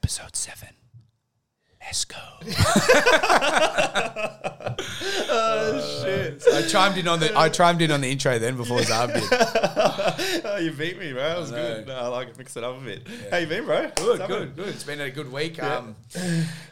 Episode seven. Let's go. Oh shit! I chimed in on the I chimed in on the intro then before Zab did. oh, you beat me, bro. That was I good. No, I like to mix it up a bit. How you been, bro? Good, What's good, happening? good. It's been a good week. Um,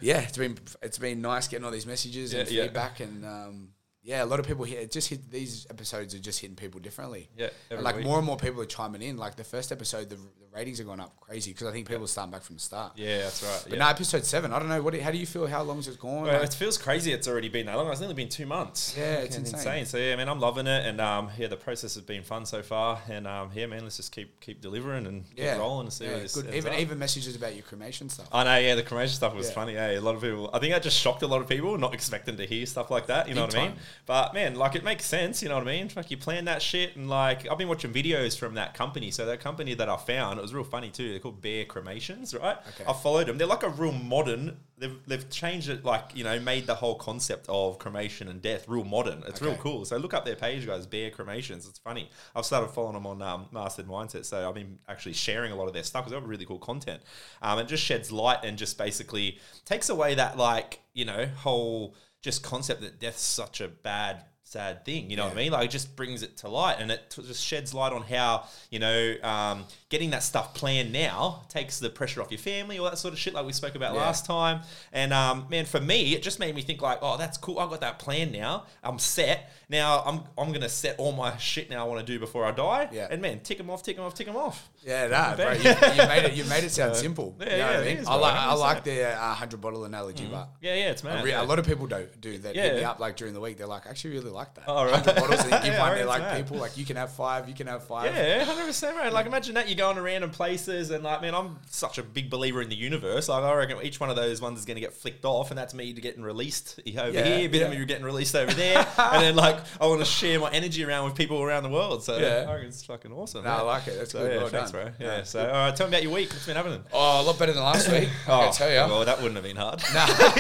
yeah, it's been it's been nice getting all these messages and Yeah, yeah. feedback, and um, yeah, a lot of people here. It just hit these episodes are just hitting people differently. Yeah, And, like week. more and more people are chiming in. Like the first episode, the, the ratings are going up crazy because I think people are starting back from the start. Yeah, that's right. But yeah. now episode seven, I don't know. What? do- How do you feel? How long's it gone? Well, Like, it feels crazy. It's already been that long. It's only been two months. Yeah, it's Fucking insane. So yeah, man, I'm loving it, and um, yeah, the process has been fun so far, and um, yeah, man, let's just keep keep delivering and keep yeah, rolling and see yeah, where this good. Even up. even messages about your cremation stuff. I know, yeah, the cremation stuff was Yeah. funny. Yeah, a lot of people. I think that just shocked a lot of people, not expecting to hear stuff like that. You know Big what I mean? But man, like it makes sense. You know what I mean? Like you plan that shit, and like I've been watching videos from that company. So that company that I found, it was real funny too. They're called Bare Cremations, right? Okay. I followed them. They're like a real modern. They've they've changed it, like you know, made the whole concept of cremation and death real modern. It's real cool. So look up their page, guys. Bare Cremations. It's funny. I've started following them on um, Mastered Mindset, so I've been actually sharing a lot of their stuff because they have really cool content. Um, it just sheds light and just basically takes away that like you know whole just concept that death's such a bad sad thing you know what i mean? Like it just brings it to light and it t- just sheds light on how you know um, getting that stuff planned now takes the pressure off your family all that sort of shit like we spoke about Yeah. last time and um, man for me it just made me think like oh that's cool i've got that plan now i'm set now i'm, I'm gonna set all my shit now i want to do before i die Yeah. and man tick them off tick them off tick them off Yeah, nah, bro. You, you made it. You made it sound simple. yeah, You know yeah, what I mean? is, I like. I like the uh, hundred bottle analogy, but yeah yeah it's I mad re- yeah. a lot of people don't do that. Hit me Yeah. up like during the week. They're like, I actually really like that. Oh, right. Hundred bottles and you give Yeah, one. They're like mad. people like you can have five. You can have five. Yeah, hundred percent, right. Like, imagine that you're going to random places, and like, man, I'm such a big believer in the universe. Like, I reckon each one of those ones is going to get flicked off, and that's me getting released over Yeah, here, a bit of yeah. me getting released over there, and then like, I want to share my energy around with people around the world. So, Yeah. I reckon it's fucking awesome. No, I like it. That's So, good. yeah, well thanks, done. bro. Yeah. So, all right, tell me about your week. What's been happening? Oh, a lot better than last week. I can tell you. Well, that wouldn't have been hard. No,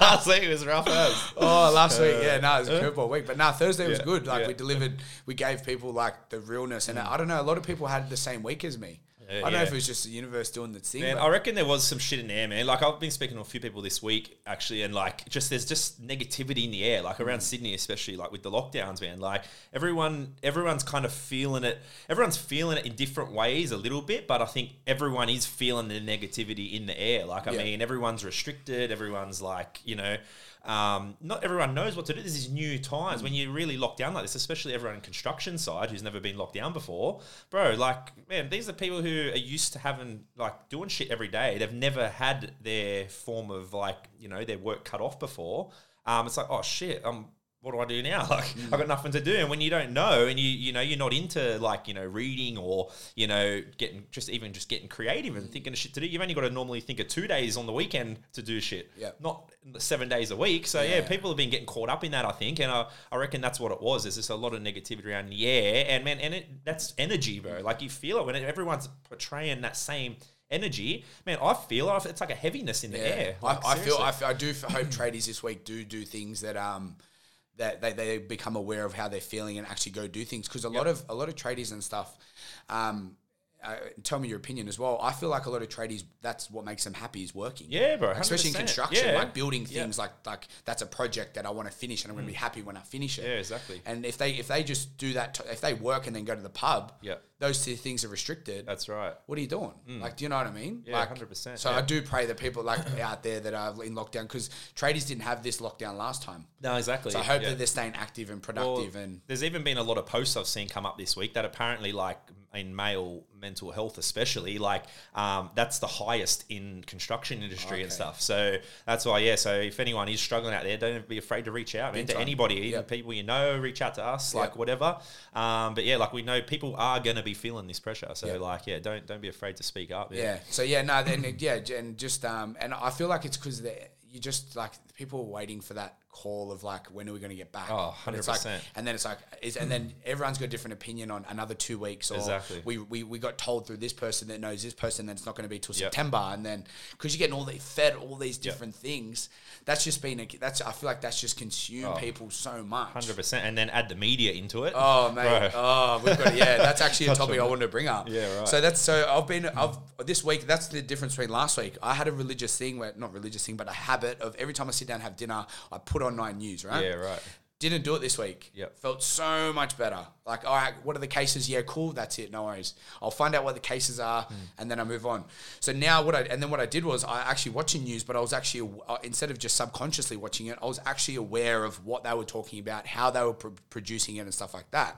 last week was rough as. Oh, last week, yeah, no, it was a Uh, curveball week, but no, Thursday was good. Like we delivered, we gave people like the realness, and I don't know, a lot of people had the same week as me. I don't know if it was just the universe doing its thing. Man, but- I reckon there was some shit in the air, man. Like I've been speaking to a few people this week, actually, and like just there's just negativity in the air, like Mm. around Sydney, especially like with the lockdowns, man. Like everyone, everyone's kind of feeling it. Everyone's feeling it in different ways, a little bit, but I think everyone is feeling the negativity in the air. Like I Yeah. mean, everyone's restricted. Everyone's like, you know. Um, not everyone knows what to do. This is new times when you really lock down like this, especially everyone in construction side who's never been locked down before, bro. Like, man, these are people who are used to having like doing shit every day. They've never had their form of like you know their work cut off before. Um, it's like, oh shit, um, what do I do now? Like, I've mm. got nothing to do. And when you don't know, and you you know you're not into like you know reading or you know getting just even just getting creative and mm. thinking of shit to do, you've only got to normally think of two days on the weekend to do shit. Yeah. not seven days a week. So yeah, Yeah. people have been getting caught up in that. I think, and I, I reckon that's what it was. There's just a lot of negativity around the air, and man, and it, that's energy, bro. Mm. Like you feel it when everyone's portraying that same energy. Man, I feel it. It's like a heaviness in the air. Like, I, I feel I, seriously. f- I do hope tradies this week do do things that um that they, they become aware of how they're feeling and actually go do things because a lot of a lot of tradies and stuff um uh, tell me your opinion as well. I feel like a lot of tradies that's what makes them happy is working. Yeah, bro, Especially in construction, Yeah. like building Yeah. Mm. things like like that's a project that I want to finish and I'm going to be happy when I finish it. Yeah, exactly. And if they if they just do that, t- if they work and then go to the pub, Yeah. those two things are restricted That's right. what are you doing? Like, do you know what I mean? Mm. Yeah, like, 100%, So yeah. I do pray that people like out there that are in lockdown because tradies didn't have this lockdown last time. No, exactly. So I hope Yeah. that they're staying active and Well, productive and there's even been a lot of posts I've seen come up this week that apparently, like in male mental health, especially, like um, that's the highest in construction industry and stuff. So that's why, yeah. So if anyone is struggling out there, don't be afraid to reach out, Big to time. anybody, even Yep. people you know, reach out to us, like Yep. whatever. Um, but yeah, like we know people are gonna be feeling this pressure. So Yep. like, yeah, don't don't be afraid to speak up. yeah. So yeah, no, then yeah, and just um, and I feel like it's because you just like people are waiting for that call of like when are we going to get back? Oh, But it's like- 100%. and then it's like, is, and then everyone's got a different opinion on another two weeks. Or Exactly. we, we we got told through this person that knows this person that it's not going to be till Yep. September, and then because you're getting all the fed all these Yep. different things, that's just been a, that's I feel like that's just consumed Oh. people so much. Hundred percent, and then add the media into it. Oh mate, oh we've got yeah. That's actually a topic I wanted to bring up. Yeah, right. So that's so I've been I've this week. That's the difference between last week. I had a religious thing where not religious thing, but a habit of every time I sit down and have dinner, I put on Nine News. Right. Yeah, right. Didn't do it this week. Yep. Felt so much better. Like, all right, what are the cases? Yeah, cool. That's it. No worries. I'll find out what the cases are, Hmm. and then I move on. So now what I and then what I did was I actually watching news, but I was actually uh, instead of just subconsciously watching it, I was actually aware of what they were talking about, how they were pr- producing it, and stuff like that.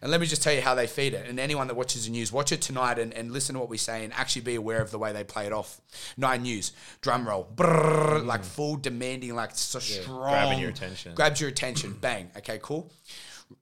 And let me just tell you how they feed it. And anyone that watches the news, watch it tonight and, and listen to what we say and actually be aware of the way they play it off. Nine News, drum roll, brrrr, like full demanding, like so strong, Hmm. grabbing your attention. grabs your attention. Bang. Okay, cool.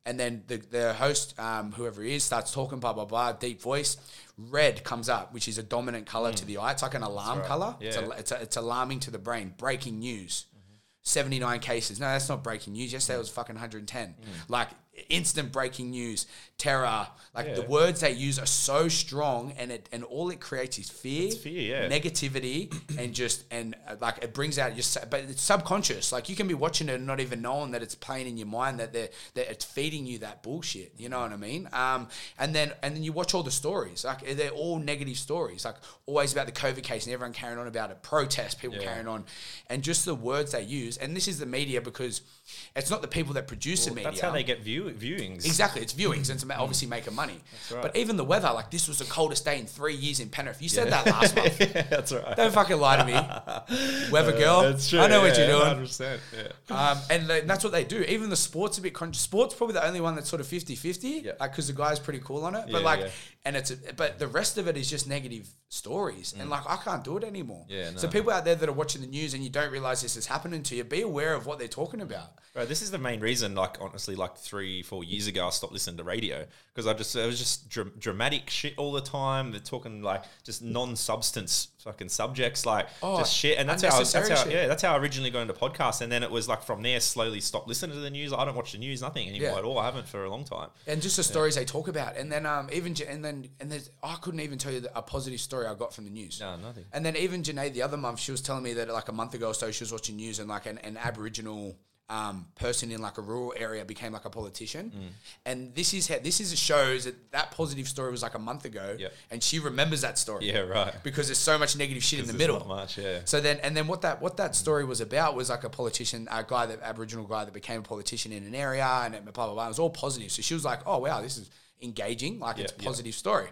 And then the, the host, um, whoever he is, starts talking, blah, blah, blah, deep voice. Red comes up, which is a dominant color to mm. the eye. It's like an alarm right. color. It's, Yeah. a, it's, a, it's alarming to the brain. Breaking news. Mm-hmm. 79 cases. No, that's not breaking news. Yesterday mm. was fucking 110. Mm. Like instant breaking news, terror. Like the words they use are so strong, and it and all it creates is fear, fear, yeah. negativity, and just and uh, like it brings out your. But it's subconscious. Like you can be watching it and not even knowing that it's playing in your mind that they're that it's feeding you that bullshit. You know what I mean? Um, and then and then you watch all the stories. Like they're all negative stories. Like always about the COVID case and everyone carrying on about it. Protests, people Yeah. carrying on, and just the words they use. And this is the media because it's not the people that produce the media. That's how they get view viewings. Exactly, it's viewings and it's ma- obviously making money. right. But even the weather, like this was the coldest day in three years in Penrith. You said that last month. yeah, that's right. Don't fucking lie to me, weather girl. That's true. I know what you're doing. 100%, yeah. Um, and like, that's what they do. Even the sport's a bit conscious. Sport's probably the only one that's sort of 50-50, Yeah. like because the guy's pretty cool on it. But Yeah, like, yeah. and it's a, but the rest of it is just negative stories, and like I can't do it anymore. Mm. Yeah, So people out there that are watching the news and you don't realize this is happening to you, be aware of what they're talking about. Bro, this is the main reason. Like honestly, like three, four years ago, I stopped listening to radio because I just it was just dra- dramatic shit all the time. They're talking like just non-substance fucking subjects, like Oh, just shit. And that's how, that's unnecessary how shit. yeah, that's how I originally got into podcasts. And then it was like from there, slowly stopped listening to the news. I don't watch the news, nothing anymore Yeah. at all. I haven't for a long time. and just the stories they talk about, and then um even and then and there's I couldn't even tell you the, a positive story I got from the news. No, nothing. And then even Janae the other month, she was telling me that like a month ago or so, she was watching news and like an, an Aboriginal um, person in like a rural area became like a politician. Mm. And this is how, this is a shows that that positive story was like a month ago, Yep. and she remembers that story. Yeah, right. Because there's so much negative shit in the middle. much, yeah. So then, and then what that what that story was about was like a politician, a guy that Aboriginal guy that became a politician in an area, and blah blah blah. It was all positive. So she was like, "Oh wow, this is engaging. Like it's a Yeah, yeah. positive story."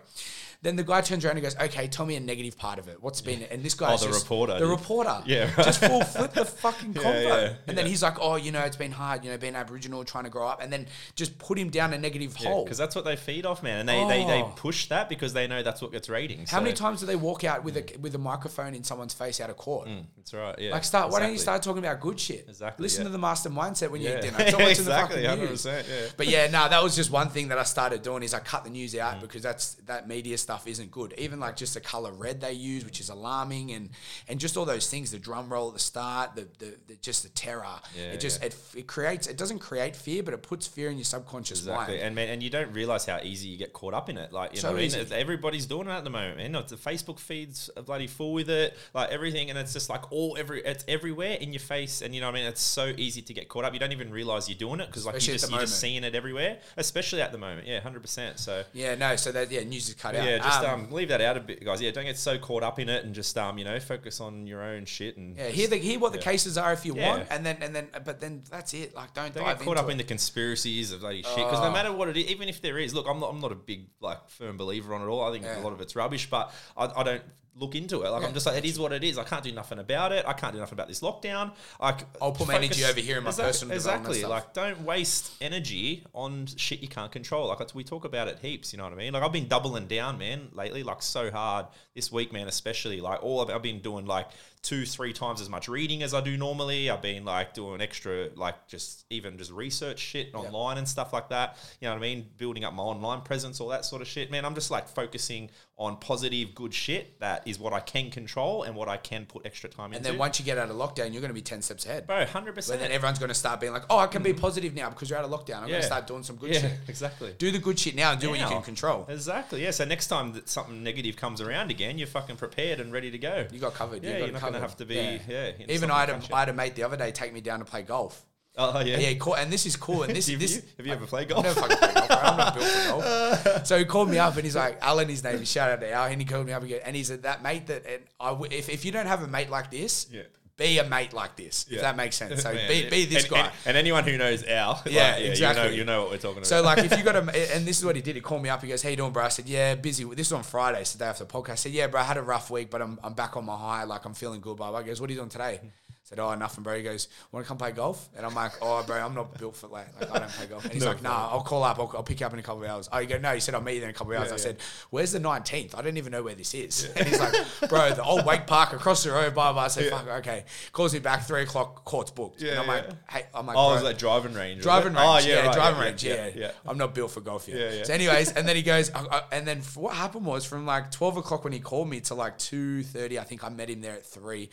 Then the guy turns around and goes, "Okay, tell me a negative part of it. What's been?" And this guy, Oh, the reporter the reporter, Yeah, right. just full flip the fucking yeah, and then he's like, "Oh, you know, it's been hard. You know, being Aboriginal, trying to grow up, and then just put him down a negative hole." Because that's what they feed off, man, and they, they, they Oh. push that because they know that's what gets ratings. How many times do they walk out with a with a microphone in someone's face out of court? Mm, That's right. Yeah. Like start. Why don't you start talking about good shit? Exactly, Listen yeah. to the master mindset when you Yeah. eat dinner. Watching exactly. the fucking Hundred news. percent. Yeah. But yeah, no, that was just one thing that I started doing is I cut the news Mm. out because that's that media stuff isn't good. Even like just the color red they use, which is alarming, and and just all those things, the drum roll at the start, the the, the just the terror. Yeah, it just yeah. it, it creates. It doesn't create fear, but it puts fear in your subconscious Exactly, mind. and man, and you don't realize how easy you get caught up in it. Like you So know, easy. Everybody's doing it at the moment. Man, It's the Facebook feeds are bloody full with it, like everything, and it's just like all every it's everywhere in your face. And you know, what I mean, it's so easy to get caught up. You don't even realize you're doing it because like Especially you just you're just seeing it everywhere, especially at the moment. Yeah, hundred percent. So. Yeah, no. So that yeah, news is cut out. Yeah, just um, leave that out a bit, guys. Yeah, don't get so caught up in it, and just um, you know, focus on your own shit and yeah, hear the hear what the cases are if you Yeah. want, and then and then but then that's it. Like don't, Don't dive get caught up it. in the conspiracies of bloody shit. Because no matter what it is, even if there is, look, I'm not, I'm not a big like firm believer on it all. I think Yeah. a lot of it's rubbish, but I, I don't look into it. Like Yeah. I'm just like, it is what it is. I can't do nothing about it. I can't do nothing about this lockdown. I c- I'll put my energy over here in my exactly, personal Exactly. Like, don't waste energy on shit you can't control. Like we talk about it heaps. You know what I mean? Like I've been doubling down, man, lately. Like so hard this week, man, especially. Like all of I've been doing like two, three times as much reading as I do normally. I've been like doing extra, like just even just research shit online and stuff like that. You know what I mean? Building up my online presence, all that sort of shit, man. I'm just like focusing on positive, good shit that is what I can control and what I can put extra time And into. And then once you get out of lockdown, you're going to be 10 steps ahead. bro, hundred But percent. then everyone's going to start being like, oh, I can be positive now because you're out of lockdown. I'm going to start doing some good Yeah, shit. exactly. Do the good shit now and do what you can control. Exactly. Yeah. So next time that something negative comes around again, you're fucking prepared and ready to go. You got covered. yeah, you got you're covered. Going to have to be. Yeah. in Even I had, a, had a mate the other day take me down to play golf. Oh yeah. Yeah, and this is cool. And this, have, this you, have you ever played I've golf? never fucking played golf. bro. I'm not built for golf. So he called me up and he's like, Alan, his name is shout out to Al. And he called me up again. And he's that mate that, and I, w- if, if you don't have a mate like this, Yeah. Be a mate like this, Yeah. if that makes sense. So Man, be, be this and, guy. And, and anyone who knows Al, like, Yeah, You know, exactly. you know what we're talking about. So like if you got a and this is what he did. He called me up. He goes, "How you doing, bro?" I said, "Yeah, busy." This was on Friday, so the day after the podcast. I said, "Yeah, bro, I had a rough week, but I'm, I'm back on my high. Like I'm feeling good." Blah blah. He goes, "What are you doing today?" Said, "Oh, nothing, bro." He goes, "Want to come play golf?" And I'm like, "Oh, bro, I'm not built for that. Like I don't play golf." And he's No like, "Nah, I'll call up. I'll, I'll pick you up in a couple of hours." Oh, you go, "No." He said, "I'll meet you there in a couple of hours." Yeah, I yeah. said, "Where's the 19th? I don't even know where this is." And he's like, "Bro, the old Wake Park across the road." Blah blah. I said, "Fuck, okay." Calls me back three o'clock. Court's booked. Yeah, and I'm yeah. like, "Hey," I'm like, oh, "Bro, was like driving range. Driving oh, range, Oh, yeah, right, driving range, yeah, yeah. I'm not built for golf yet. Yeah, yeah. So, anyways, and then he goes, I, I, and then what happened was from like 12 o'clock when he called me to like 2:30. I think I met him there at three.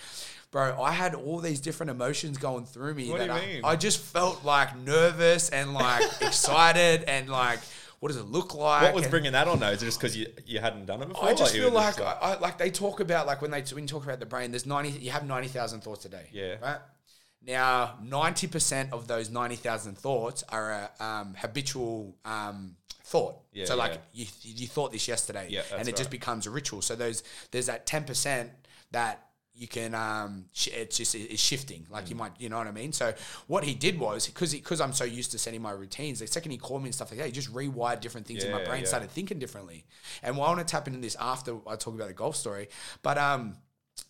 Bro, I had all these different emotions going through me. What that do you I, mean? I just felt like nervous and like excited and like, what does it look like? What was And- that on though? Is it just because you, you hadn't done it before? I just you feel like, just I, I, like they talk about like when they when you talk about the brain, there's ninety. You have ninety thousand thoughts a day. Yeah. Right. Now, ninety percent of those ninety thousand thoughts are a um, habitual um, thought. Yeah, so like yeah. you you thought this yesterday, Yeah, and it just becomes a ritual. So those there's that ten percent that you can um sh- it's just it's shifting like Mm. you might you know what i mean so what he did was because because i'm so used to setting my routines the second he called me and stuff like that he just rewired different things in my brain yeah. started thinking differently and well, i want to tap into this after i talk about the golf story but um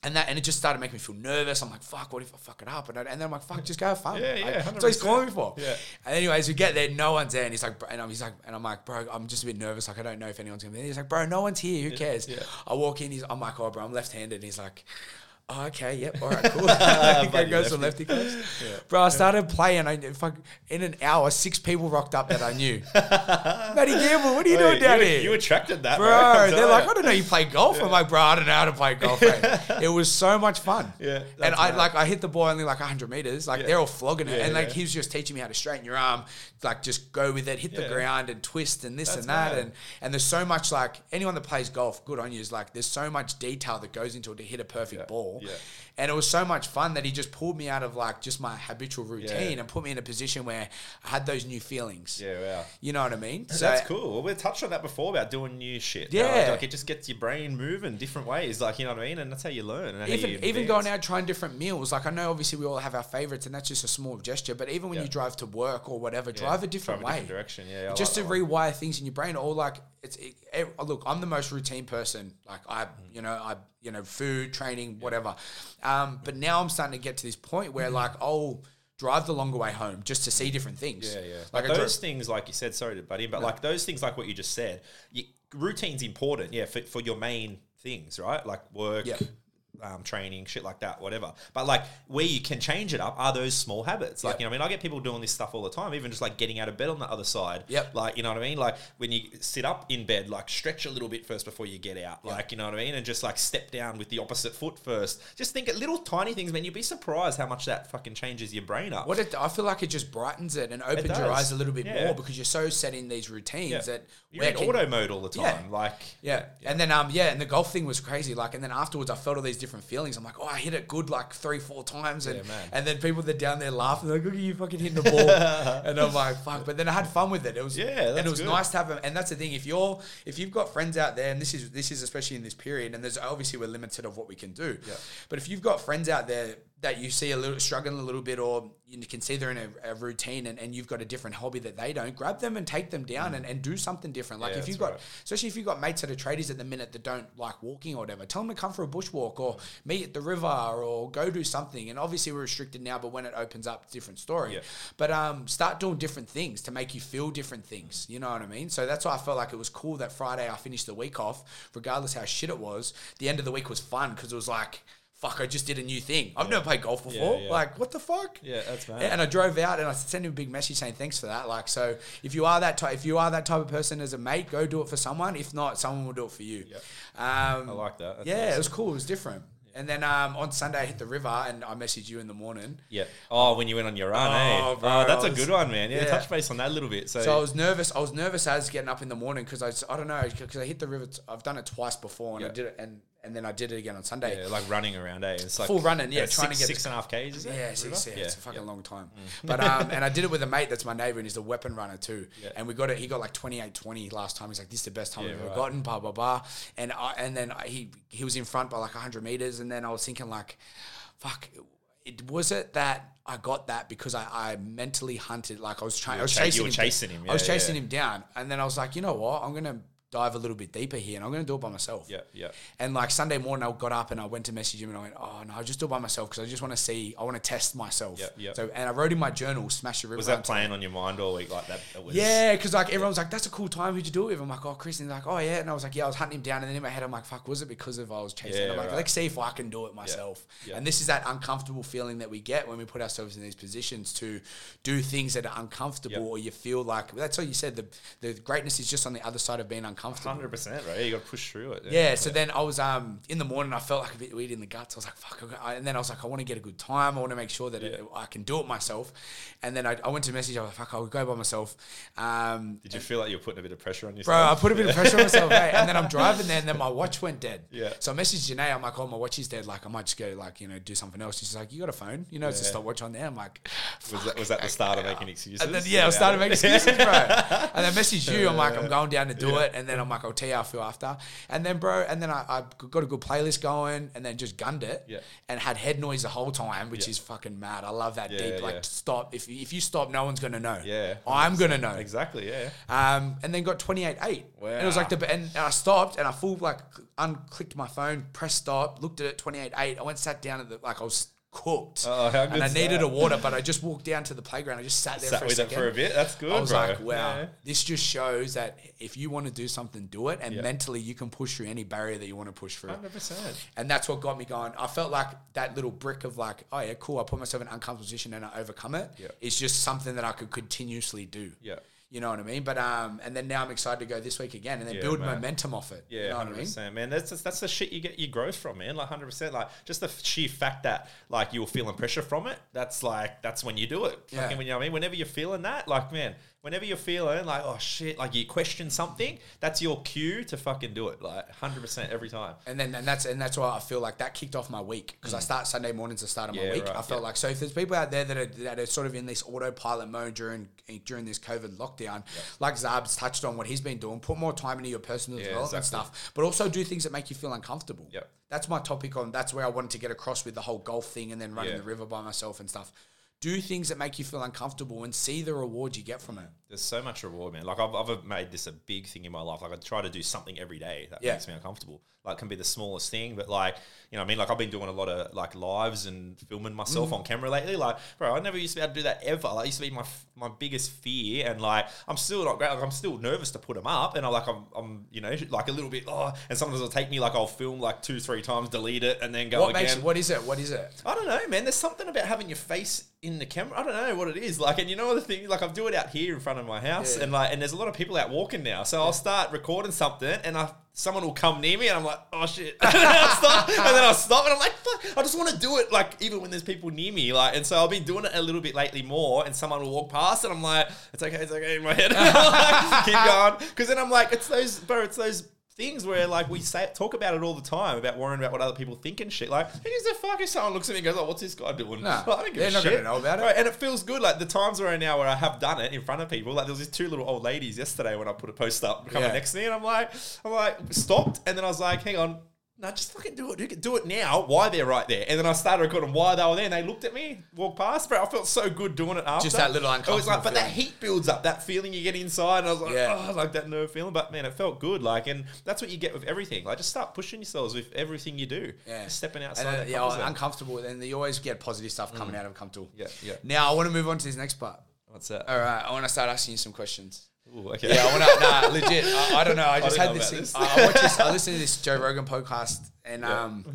and that and it just started making me feel nervous. I'm like, fuck, what if I fuck it up? And, I, and then I'm like, fuck, just go have fun. Yeah, yeah, Like, That's he's calling me for. Yeah. And anyways, we get there, no one's there, and he's like, and I'm, he's like, and I'm like, bro, I'm just a bit nervous. Like, I don't know if anyone's gonna be there. He's like, bro, no one's here. Who cares? yeah. I walk in. He's, I'm like, oh, bro, I'm left-handed. And he's like. Oh, okay, yep, all right, cool. go go some lefty clubs. Bro, I started playing. I fuck, in an hour, six people rocked up that I knew. Matty Gamble, what are you doing down you, here? You attracted that, Bro, bro. They're like. I don't know you play golf. I'm like, bro, I don't know how to play golf. mate." it was so much fun. Yeah, and I like I hit the ball only like 100 meters. Like Yeah. they're all flogging it, Yeah, and like yeah. he was just teaching me how to straighten your arm, like just go with it, hit the ground, and twist and this That's and that. mad. And and there's so much like anyone that plays golf, good on you. Is like there's so much detail that goes into it to hit a perfect Yeah, ball. Yeah. And it was so much fun that he just pulled me out of like just my habitual routine Yeah. and put me in a position where I had those new feelings. Yeah, wow. You know what I mean? So That's cool. Well, we touched on that before about doing new shit. Yeah. Like, like, it just gets your brain moving different ways. Like you know what I mean, and that's how you learn. And even even going out trying different meals like i know obviously we all have our favorites and that's just a small gesture but even when Yeah. you drive to work or whatever drive a different drive a way different direction. Yeah, I just like to that one. rewire things in your brain or like it's it, it- look i'm the most routine person like i Mm-hmm. you know i you know food training whatever um but now i'm starting to get to this point where like i'll drive the longer way home just to see different things Mm-hmm. Yeah, yeah. like Like I dri- those things, like you said, sorry to butt in, but like those things, like what you just said, you, routine's important, yeah, for, for your main things, right? Like work, Yeah. Um, training, shit like that, whatever. But like where you can change it up are those small habits. Like, Yep. you know I mean? I get people doing this stuff all the time, even just like getting out of bed on the other side. Yep. Like, you know what I mean? Like when you sit up in bed, like stretch a little bit first before you get out. Like, you know what I mean? And just like step down with the opposite foot first. Just think at little tiny things, man. You'd be surprised how much that fucking changes your brain up. What it, I feel like it just brightens it and opens your eyes a little bit Yeah. more because you're so set in these routines Yeah. that You're in can- auto mode all the time. Yeah. time. Like, Yeah. And then um yeah, and the golf thing was crazy. Like and then afterwards I felt all these different feelings. I'm like, oh I hit it good like three, four times and Yeah, and then people that down there laughing, like, look at you fucking hitting the ball. and I'm like, fuck. But then I had fun with it. It was Yeah, and it was good. nice to have them. And that's the thing, if you're if you've got friends out there, and this is this is especially in this period, and there's obviously we're limited of what we can do. Yeah. But if you've got friends out there that you see a little struggling a little bit or you can see they're in a, a routine and, and you've got a different hobby that they don't, grab them and take them down and, and do something different. Like Mm. Yeah, if you've got right. especially if you've got mates that are tradies at the minute that don't like walking or whatever, tell them to come for a bushwalk or meet at the river or go do something. And obviously we're restricted now, but when it opens up, different story. Yeah. But um, start doing different things to make you feel different things. You know what I mean? So that's why I felt like it was cool that Friday I finished the week off, regardless how shit it was. The end of the week was fun because it was like fuck, I just did a new thing. I've never played golf before. yeah. Like, what the fuck? Yeah, that's mad. And I drove out and I sent him a big message saying thanks for that. Like, so if you are that type, if you are that type of person as a mate, go do it for someone. If not, someone will do it for you. Um, I like that. That's yeah, it was cool. It was different. And then um, on Sunday, I hit the river and I messaged you in the morning. Yeah. Oh, when you went on your run, Oh, eh? bro, oh, that's I a was- good one, man. Yeah, yeah. touch base on that a little bit. So, So I was nervous. I was nervous as getting up in the morning because I, I don't know because I hit the river. T- I've done it twice before and I did it and and then I did it again on Sunday. yeah, like running around, eh? It's like Full running, yeah, trying to get six and a half k's. Is it? Yeah, six, yeah, River? it's a fucking yeah. long time. But um, and I did it with a mate that's my neighbor and he's a weapon runner too. Yeah. And we got it. He got like 28, 20 last time. He's like, this is the best time Yeah, I've ever right. gotten. Blah blah blah. And I, and then I, he he was in front by like hundred meters. And then I was thinking like, fuck. It, was it that I got that because I, I mentally hunted like I was trying I was cha- chasing him chasing him, I was yeah, chasing yeah. him down and then I was like you know what I'm gonna dive a little bit deeper here and I'm gonna do it by myself Yeah, yeah. and like Sunday morning, I got up and I went to message him and I went, "Oh no, I just do it by myself because I just want to see. I want to test myself." Yeah, yeah. So and I wrote in my journal, "Smash the river." Was that playing on your mind all week like that? Was, Yeah, because like everyone was like, "That's a cool time. Who'd you do it with?" I'm like, "Oh, Chris." And he's like, "Oh yeah." And I was like, "Yeah, I was hunting him down." And then in my head, I'm like, "Fuck, was it because of I was chasing?" Yeah, I'm like, right. "Let's see if I can do it myself." Yeah. And this is that uncomfortable feeling that we get when we put ourselves in these positions to do things that are uncomfortable, or you feel like that's what you said. The the greatness is just on the other side of being uncomfortable. Hundred percent, right? You got to push through it. Yeah, so then I was um in the morning. I felt like a bit weird in the guts. I was like, "Fuck!" I And then I was like, "I want to get a good time. I want to make sure that it, I can do it myself." And then I, I went to message. I was like, "Fuck!" I'll go by myself. Um, Did you feel like you were putting a bit of pressure on yourself? bro. I put a bit of pressure on myself, hey, and then I'm driving there, and then my watch went dead. Yeah. So I messaged Janae. I'm like, "Oh, my watch is dead. Like, I might just go like you know do something else." She's like, "You got a phone? You know, it's a Yeah. stopwatch on there." I'm like, was that was that the start of making excuses? and then, yeah, I started making excuses, bro. And then messaged you. I'm like, I'm going down to do Yeah. it. And then I'm like, I'll tell you feel after. And then, bro, and then I, I got a good playlist going and then just gunned it. Yeah. And had head noise the whole time, which Yeah. is fucking mad. I love that Yeah, deep. Like, stop. If, if you stop, no one's going to know. Yeah, I'm going to know. Exactly. Yeah. Um, and then got 28 8. And it was like the, and, and I stopped and I full like unclicked my phone, pressed stop, looked at it 28 8. I went, sat down at the, like I was cooked. Oh, how and I needed a water, but I just walked down to the playground. I just sat there Sat for a second. for a bit. That's good, I was bro. like, wow, Yeah. this just shows that if you want to do something, do it. And mentally, you can push through any barrier that you want to push through. Hundred percent. And that's what got me going. I felt like that little brick of like, oh yeah, cool. I put myself in an uncomfortable position and I overcome it. Yeah. It's just something that I could continuously do. Yeah. You know what I mean? But um, and then now I'm excited to go this week again and then Yeah, build man. momentum off it. Yeah, you know what I hundred mean? man. That's just, that's the shit you get your growth from, man. Like hundred percent, like just the sheer fact that like you were feeling pressure from it. That's like that's when you do it. Yeah. When you know what I mean. Whenever you're feeling that, like man, whenever you're feeling like oh shit, like you question something, that's your cue to fucking do it. Like hundred percent every time. And then and that's and that's why I feel like that kicked off my week because I start Sunday mornings the start of my Mm. Yeah, week. right, I felt yeah. like so if there's people out there that are that are sort of in this autopilot mode during during this COVID lockdown, like Zab's touched on what he's been doing, put more time into your personal Yeah, development exactly. stuff, but also do things that make you feel uncomfortable. Yep. That's my topic on. That's where I wanted to get across with the whole golf thing and then running Yeah. the river by myself and stuff. Do things that make you feel uncomfortable and see the reward you get from it. There's so much reward, man. Like I've, I've made this a big thing in my life. Like I try to do something every day that Yeah. makes me uncomfortable. Like it can be the smallest thing, but like you know, what I mean, like I've been doing a lot of like lives and filming myself Mm. on camera lately. Like, bro, I never used to be able to do that ever. Like, it used to be my my biggest fear, and like I'm still not great. Like I'm still nervous to put them up, and I like I'm I'm you know like a little bit. Oh, and sometimes it'll take me like I'll film like two three times, delete it, and then go What again. makes? What is it? What is it? I don't know, man. There's something about having your face in the camera. I don't know what it is. Like, and you know the thing, like I do it out here in front of my house, Yeah. and like, and there's a lot of people out walking now. So I'll start recording something, and I someone will come near me, and I'm like, oh shit, and then I'll stop, and then I'll stop, and I'm like, fuck, I just want to do it, like even when there's people near me, like, and so I've been doing it a little bit lately more, and someone will walk past, and I'm like, it's okay, it's okay in my head, Like, keep going, because then I'm like, it's those, bro, it's those things where like we say talk about it all the time about worrying about what other people think and shit. Like, who gives a fuck if someone looks at me and goes, "Oh, what's this guy doing?" Nah, Well, I don't give they're a not shit. gonna know about it. Right, and it feels good. Like the times where I now where I have done it in front of people. Like there was these two little old ladies yesterday when I put a post up coming Yeah. next to me, and I'm like, I'm like stopped, and then I was like, hang on. No, just fucking do it. You can do it now. Why they're right there? And then I started recording why they were there, and they looked at me, walked past. Bro, I felt so good doing it after. Just that little It was like, uncomfortable but that heat builds up, that feeling you get inside, and I was like, Yeah. oh, like that nerve feeling. But man, it felt good. Like, and that's what you get with everything. Like, just start pushing yourselves with everything you do. Yeah. Just stepping outside. And uh, the yeah, zone. uncomfortable, and you always get positive stuff coming out of comfortable. Yeah, yeah. Now I want to move on to this next part. What's that? All right, I want to start asking you some questions. Ooh, okay. Yeah, I want to. Nah, legit. I, I don't know. I just don't had this. Thing, this. I, I watched this. I listened to this Joe Rogan podcast, and Yeah. um,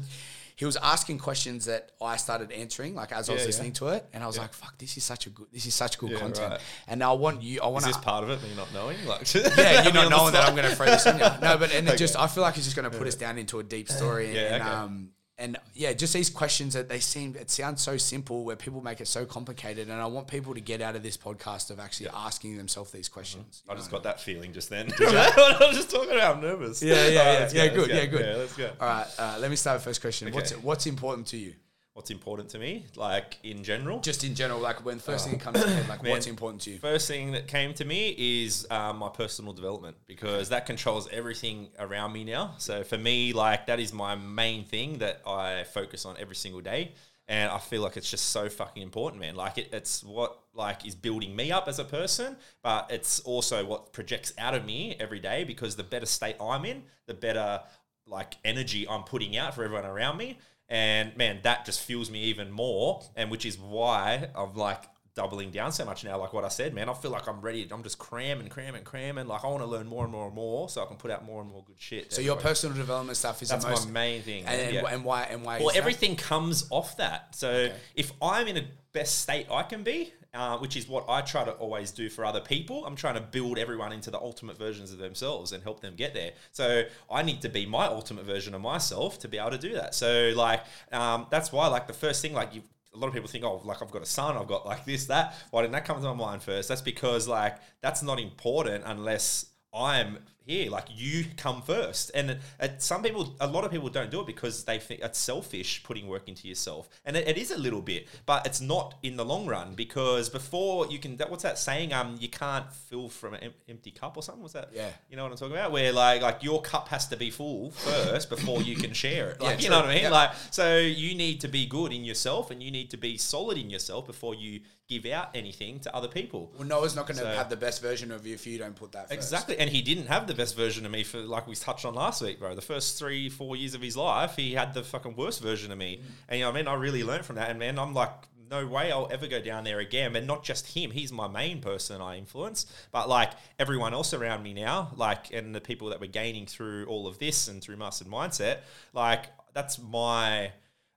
he was asking questions that I started answering, like as I was Yeah, yeah. listening to it, and I was like, "Fuck, this is such a good, this is such good content." right. And I want you, I want Is to this part of it? Me not knowing, like yeah, you're not knowing that? I'm going to throw this in you. No, but and it just I feel like it's just going to put us down into a deep story. And, okay. um, and yeah, just these questions that they seem it sounds so simple where people make it so complicated, and I want people to get out of this podcast of actually asking themselves these questions. I just got that feeling just then. I was just talking about. I'm nervous. Yeah, yeah, right, yeah, let's yeah. go, let's Good, go. yeah, good. Yeah, let's go. All right, uh, let me start with the first question. What's what's important to you? What's important to me, like in general? Just in general, like when first thing that comes to head, like Man. what's important to you? First thing that came to me is um, my personal development because that controls everything around me now. So for me, like that is my main thing that I focus on every single day, and I feel like it's just so fucking important, man. Like it, it's what like is building me up as a person, but it's also what projects out of me every day because the better state I'm in, the better like energy I'm putting out for everyone around me. And man, that just fuels me even more. And which is why I'm like doubling down so much now. Like what I said, man, I feel like I'm ready. I'm just cramming, cramming, cramming. Like I want to learn more and more and more so I can put out more and more good shit. So your personal development stuff is that's the most, my main thing. and, and, yeah. and why and why? Well, is that? everything comes off that. So if I'm in a best state I can be, uh, which is what I try to always do for other people, I'm trying to build everyone into the ultimate versions of themselves and help them get there. So I need to be my ultimate version of myself to be able to do that. So like um, that's why like the first thing like you. A lot of people think, oh, like I've got a son, I've got like this, that. Why didn't that come to my mind first? That's because like that's not important unless I'm here. Like you come first, and it, it, some people, a lot of people don't do it because they think it's selfish putting work into yourself, and it, it is a little bit, but it's not in the long run because before you can, that, what's that saying? Um, you can't fill from an em- empty cup or something. What's that? Yeah. you know what I'm talking about? Where like like your cup has to be full first before you can share it. Yeah, Like you know what I mean? Yeah. Like so you need to be good in yourself, and you need to be solid in yourself before you give out anything to other people. Well, Noah's not going to So- have the best version of you if you don't put that first. Exactly, and he didn't have the best version of me for like we touched on last week, bro. The first three, four years of his life, he had the fucking worst version of me, and you know, what I mean, I really learned from that. And man, I'm like, no way I'll ever go down there again. And not just him; he's my main person I influence, but like everyone else around me now, like and the people that we're gaining through all of this and through mastered mindset, like that's my,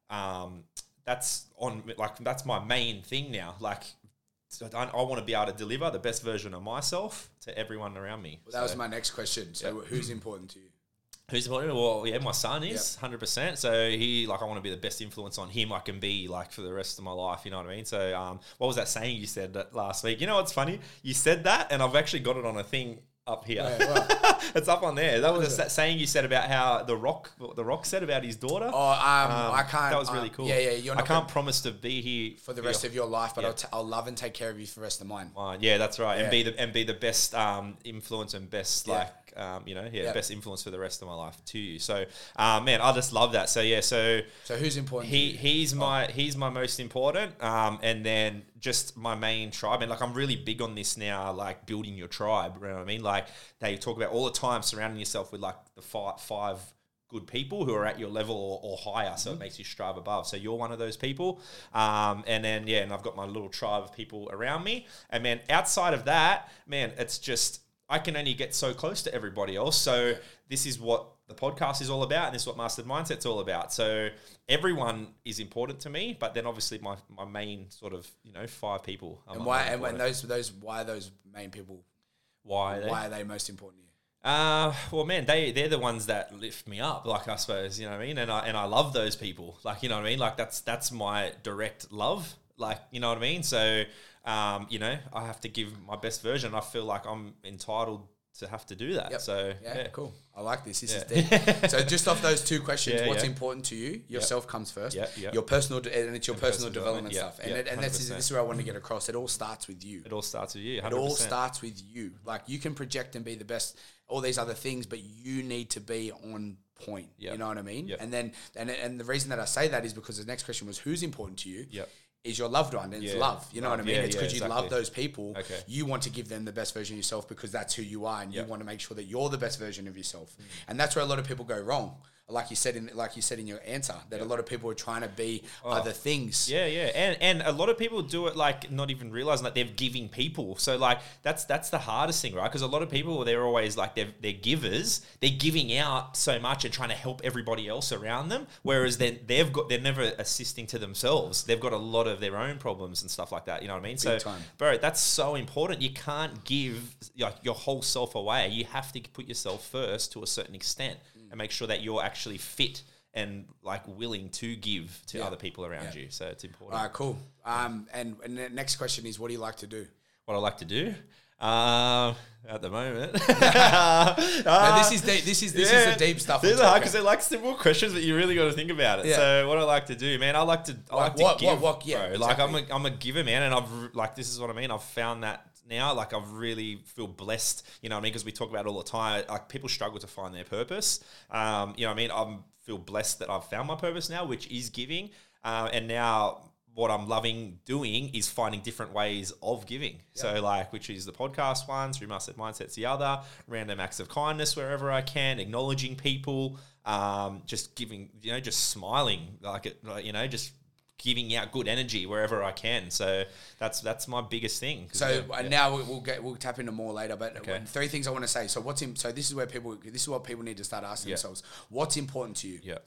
um, that's on like that's my main thing now, like. So I, I want to be able to deliver the best version of myself to everyone around me. Well, that was my next question. So who's important to you? Who's important? Well, yeah, my son is hundred percent. So he like I want to be the best influence on him I can be like for the rest of my life. You know what I mean? So um, what was that saying you said that last week? You know what's funny? You said that, and I've actually got it on a thing up here. Yeah, it's up on there. That was was a sa- saying you said about how the rock, what the rock said about his daughter. Oh, um, Um, I can't. That was um, really cool. Yeah, yeah. You're I can't promise to be here for the rest your- of your life, but Yeah. I'll, t- I'll love and take care of you for the rest of mine. Uh, yeah, that's right, Yeah. and be the and be the best um, influence and best like um, you know yeah, Yeah. best influence for the rest of my life to you. So, uh, man, I just love that. So yeah, so So who's important? he to you? he's my he's my most important, um, and then just my main tribe. And like I'm really big on this now, like building your tribe. You know what I mean? Like they talk about all the time, surrounding yourself with like the five five good people who are at your level or, or higher, so it makes you strive above. So you're one of those people, um, and then yeah, and I've got my little tribe of people around me, and man, outside of that, man, it's just I can only get so close to everybody else. So this is what the podcast is all about, and this is what Mastered Mindset's all about. So everyone is important to me, but then obviously my, my main sort of you know five people. and why? are And when those those why those main people? why are they? Why are they most important to you? Uh, well, man, they they're the ones that lift me up. Like I suppose you know what I mean, and I and I love those people. Like you know what I mean. Like that's that's my direct love. Like you know what I mean. So um, you know, I have to give my best version. I feel like I'm entitled to have to do that. Yep. So Yeah, yeah, cool. I like this. This Yeah. is deep. so just off those two questions, Yeah, what's yeah. important to you? Yourself comes first. Yeah, yeah. Your personal de- and it's your And personal, personal development, development, stuff. And yeah, it, and this is 100%. this is where I want to get across. It all starts with you. It all starts with you. 100%. It all starts with you. Like you can project and be the best, all these other things, but you need to be on point. You know what I mean? Yep. And then and and the reason that I say that is because the next question was who's important to you. Yep. Is your loved one and it's Yeah. love. You know what I mean? Yeah, it's yeah, because you love exactly. those people. Okay. You want to give them the best version of yourself because that's who you are and you Yep. want to make sure that you're the best version of yourself. And that's where a lot of people go wrong. Like you said in like you said in your answer, that a lot of people are trying to be oh. other things. Oh. Yeah, yeah, and and a lot of people do it like not even realizing that they're giving people. So like that's that's the hardest thing, right? Because a lot of people they're always like they're they're givers, they're giving out so much and trying to help everybody else around them, whereas then they've got they're never assisting to themselves. They've got a lot of their own problems and stuff like that. You know what I mean? so, time. bro, that's so important. You can't give like your whole self away. You have to put yourself first to a certain extent and make sure that you're actually fit and like willing to give to Yeah. other people around you. So it's important. All right, cool. Um, and, and the next question is, what do you like to do? What I like to do um, at the moment. Now, Uh, this is deep. This is this is the deep stuff. These I'm hard because they're like simple questions, but you really got to think about it. Yeah. So what I like to do, man, I like to, I like, Like to what- give. what- what- yeah, bro. Like I'm exactly. a, I'm a giver, man, and I've like this is what I mean. I've found that now, like I've really feel blessed. You know what I mean? Because we talk about it all the time. Like people struggle to find their purpose. Um, you know what I mean? I feel blessed that I've found my purpose now, which is giving. Uh, and now what I'm loving doing is finding different ways of giving. So like, which is the podcast one, through Mindset Mindset's the other, random acts of kindness wherever I can, acknowledging people, um, just giving, you know, just smiling, like it, like, you know, just giving out good energy wherever I can. So that's that's my biggest thing. So yeah, uh, yeah. now we- we'll get we'll tap into more later. But Okay. three things I want to say. So what's in, so this is where people this is what people need to start asking Yeah. themselves. What's important to you? yeah.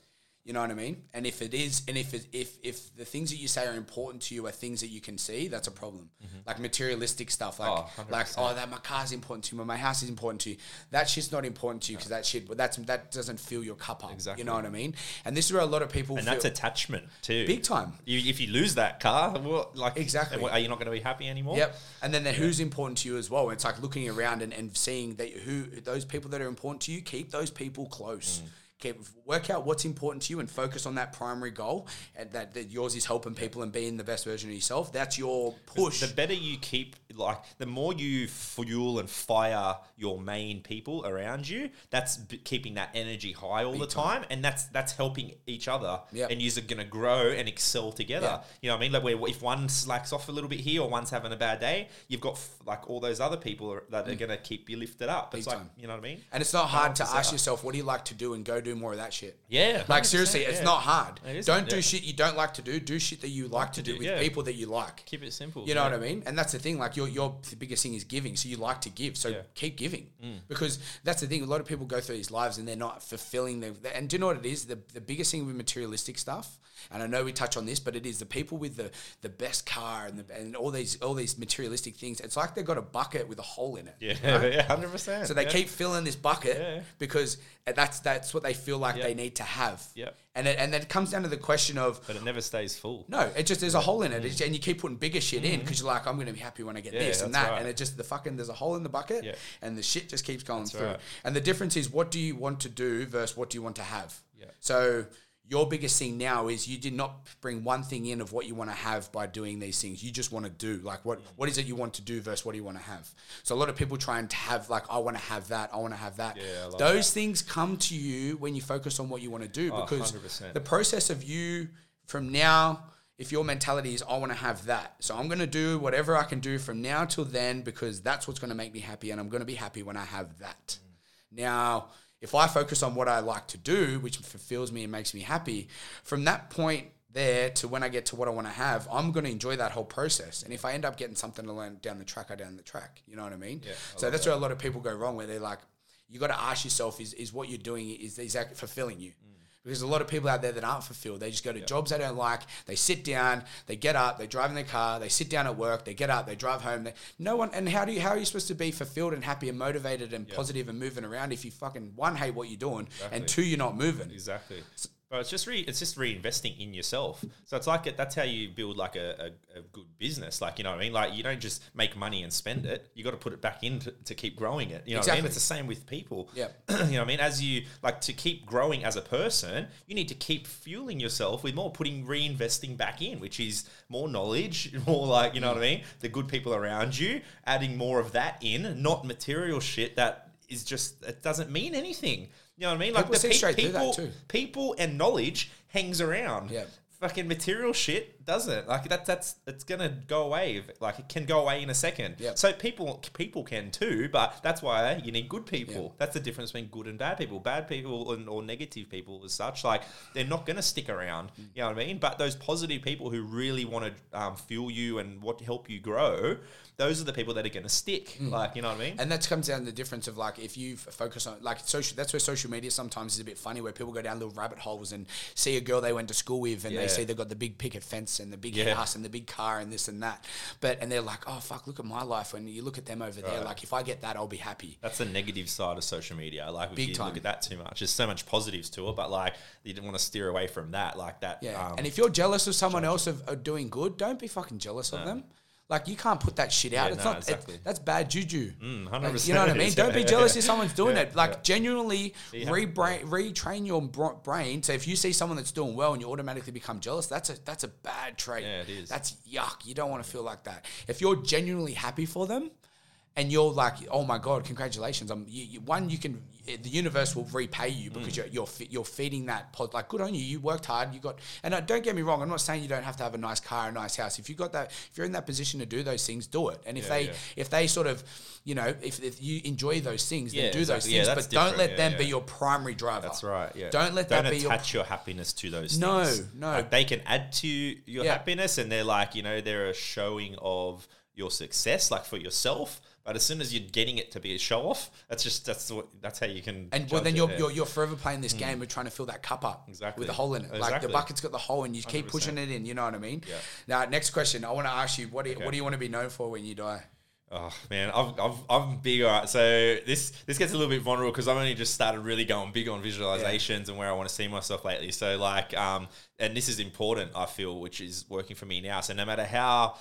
You know what I mean? And if it is, and if it, if if the things that you say are important to you are things that you can see, that's a problem. Like materialistic stuff, like Mm-hmm. Oh, like oh that my car's important to you, my house is important to you. That shit's not important to you because that shit, but that's that doesn't fill your cup up. Exactly. You know what I mean? And this is where a lot of people And that's attachment too. big time. You, if you lose that car, well, like Exactly. are you not going to be happy anymore? Yep. And then the who's important to you as well. It's like looking around and, and seeing that who those people that are important to you, keep those people close. Mm. Keep, work out what's important to you and focus on that primary goal and that, that yours is helping people and being the best version of yourself. That's your push. The better you keep, like, the more you fuel and fire your main people around you, that's b- keeping that energy high all the time, and that's that's helping each other. Yep. And you're going to grow and excel together. Yeah. You know what I mean? Like, where if one slacks off a little bit here or one's having a bad day, you've got f- like all those other people are, that are going to keep you lifted up. It's Mm. Big like, time. you know what I mean? and it's not hard to ask yourself, what do you like to do and go do more of that shit. Yeah, Like 100%, seriously, it's yeah. not hard. It don't do yeah. shit you don't like to do. Do shit that you like, to do, do, with yeah. people that you like. Keep it simple. You know what I mean? And that's the thing. Like your your the biggest thing is giving. So you like to give. So. Mm. keep giving because that's the thing. A lot of people go through these lives and they're not fulfilling their. And do you know what it is? The the biggest thing with materialistic stuff. And I know we touch on this, but it is the people with the the best car and the, and all these all these materialistic things. It's like they've got a bucket with a hole in it. Yeah, right? yeah, hundred percent. So they keep filling this bucket Yeah. because that's that's what they feel like Yep. they need to have. Yep. And it, and then it comes down to the question of but it never stays full. no, it just there's a hole in it, It's- and you keep putting bigger shit in mm. because you're like, I'm going to be happy when I get. Yeah, this and that, right. and it just the fucking there's a hole in the bucket, Yeah. and the shit just keeps going through. right. And the difference is, what do you want to do versus what do you want to have? Yeah. So your biggest thing now is you did not bring one thing in of what you want to have by doing these things. You just want to do like what what is it you want to do versus what do you want to have. So a lot of people try and have like I want to have that, I want to have that. Yeah, Those things come to you when you focus on what you want to do Oh, because 100%. the process of you from now if your mentality is I want to have that. So I'm going to do whatever I can do from now till then because that's what's going to make me happy and I'm going to be happy when I have that. Now, if I focus on what I like to do, which fulfills me and makes me happy, from that point there to when I get to what I want to have, I'm going to enjoy that whole process. And if I end up getting something to learn down the track, I down the track. You know what I mean? Yeah, I so that's where a lot of people go wrong, where they're like, you got to ask yourself, is, is what you're doing, is, is that fulfilling you? Mm. Because a lot of people out there that aren't fulfilled, they just go to jobs they don't like. They sit down, they get up, they drive in their car, they sit down at work, they get up, they drive home. They, no one. And how do you how are you supposed to be fulfilled and happy and motivated and positive and moving around if you fucking one hate what you're doing and two you're not moving? Exactly. But it's just re, it's just reinvesting in yourself. So it's like it, that's how you build like a, a, a good business. Like you know what I mean. Like you don't just make money and spend it. You got to put it back in to, to keep growing it. You know what I Exactly. mean. It's the same with people. Yeah. you know what I mean. As you like to keep growing as a person, you need to keep fueling yourself with more putting reinvesting back in, which is more knowledge, more like you know what I mean. The good people around you, adding more of that in, not material shit that is just it doesn't mean anything. You know what I mean? Like People see pe- people, people and knowledge hangs around. Yeah. fucking material shit doesn't like that's that's it's gonna go away like it can go away in a second Yep. so people people can too but that's why you need good people that's the difference between good and bad people bad people and, or negative people as such like they're not gonna stick around Mm. you know what I mean but those positive people who really want to um, fuel you and what help you grow those are the people that are gonna stick Mm. like you know what I mean And that comes down to the difference of like if you focus on like social. That's where social media sometimes is a bit funny, where people go down little rabbit holes and see a girl they went to school with, and Yeah. they see they've got the big picket fence and the big Yeah. house and the big car and this and that. But and they're like, oh fuck, look at my life. When you look at them over there, like if I get that, I'll be happy. That's the negative side of social media. Like, if you time. look at that too much, there's so much positives to it, but like, you don't want to steer away from that. Like that. Yeah. Um, and if you're jealous of someone else of, of doing good, don't be fucking jealous of them. Like you can't put that shit out. Yeah, it's no, not. exactly. It, that's bad juju. Mm, Like, 100% you know what I mean? is. Don't be jealous yeah. if someone's doing Yeah, it. Like yeah. genuinely you have to rebrain, retrain your brain. So if you see someone that's doing well and you automatically become jealous, that's a that's a bad trait. Yeah, it is. That's yuck. You don't want to feel like that. If you're genuinely happy for them. And you're like, oh my god, congratulations! Um, you, you, one, you can, the universe will repay you Mm. because you're you're, fe- you're feeding that pod. Like, good on you, you worked hard, you got. And uh, don't get me wrong, I'm not saying you don't have to have a nice car, a nice house. If you got that, if you're in that position to do those things, do it. And if Yeah, they, yeah. if they sort of, you know, if, if you enjoy those things, then Yeah, do those exactly. Yeah, things. but don't let them be your primary driver. That's right. Yeah. Don't let Don't that be your- attach your happiness to those. No, things. no. Like, they can add to your happiness, and they're like, you know, they're a showing of your success, like for yourself. But as soon as you're getting it to be a show off, that's just that's what that's how you can. And well, then you're, yeah. you're you're forever playing this mm. game of trying to fill that cup up Exactly. with a hole in it. Like the bucket's got the hole, and you keep 100%. pushing it in. You know what I mean? Yeah. Now, next question. I want to ask you, what do you, Okay. what do you want to be known for when you die? Oh man, I've, I've, I'm big. All right, so this this gets a little bit vulnerable because I've only just started really going big on visualizations and where I want to see myself lately. So like, um, and this is important. I feel, which is working for me now. So no matter how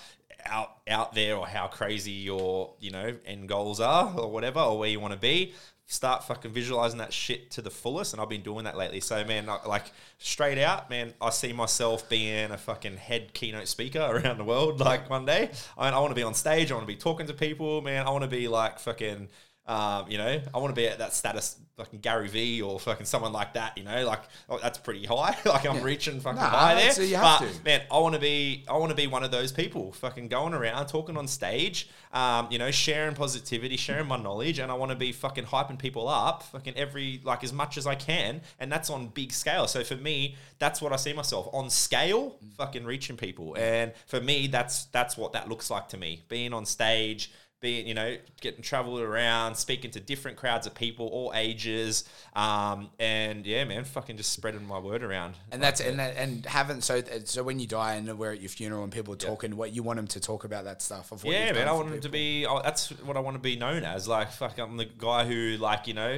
out out there or how crazy your you know end goals are or whatever or where you want to be. Start fucking visualizing that shit to the fullest, and I've been doing that lately. So, man, like- straight out, man, I see myself being a fucking head keynote speaker around the world. Like one day, I, mean, I want to be on stage. I want to be talking to people, man. I want to be like fucking, um, you know, I want to be at that status, fucking Gary V or fucking someone like that. You know, like oh, that's pretty high. like I'm Yeah. reaching fucking Nah, high there. have but to. man, I want to be, I want to be one of those people, fucking going around, talking on stage, um, you know, sharing positivity, sharing my knowledge, and I want to be fucking hyping people up, fucking every like as much as I can, and that's on big scale. So for me, that's what I see myself on scale, fucking reaching people, and for me, that's that's what that looks like to me, being on stage. Being, you know, getting traveled around, speaking to different crowds of people, all ages, um, and yeah, man, fucking just spreading my word around. And that's and that, and haven't so so when you die and we're at your funeral and people are talking, what you want them to talk about that stuff of what Yeah, man, I want him to be. Oh, that's what I want to be known as. Like, fuck, I'm the guy who, like, you know,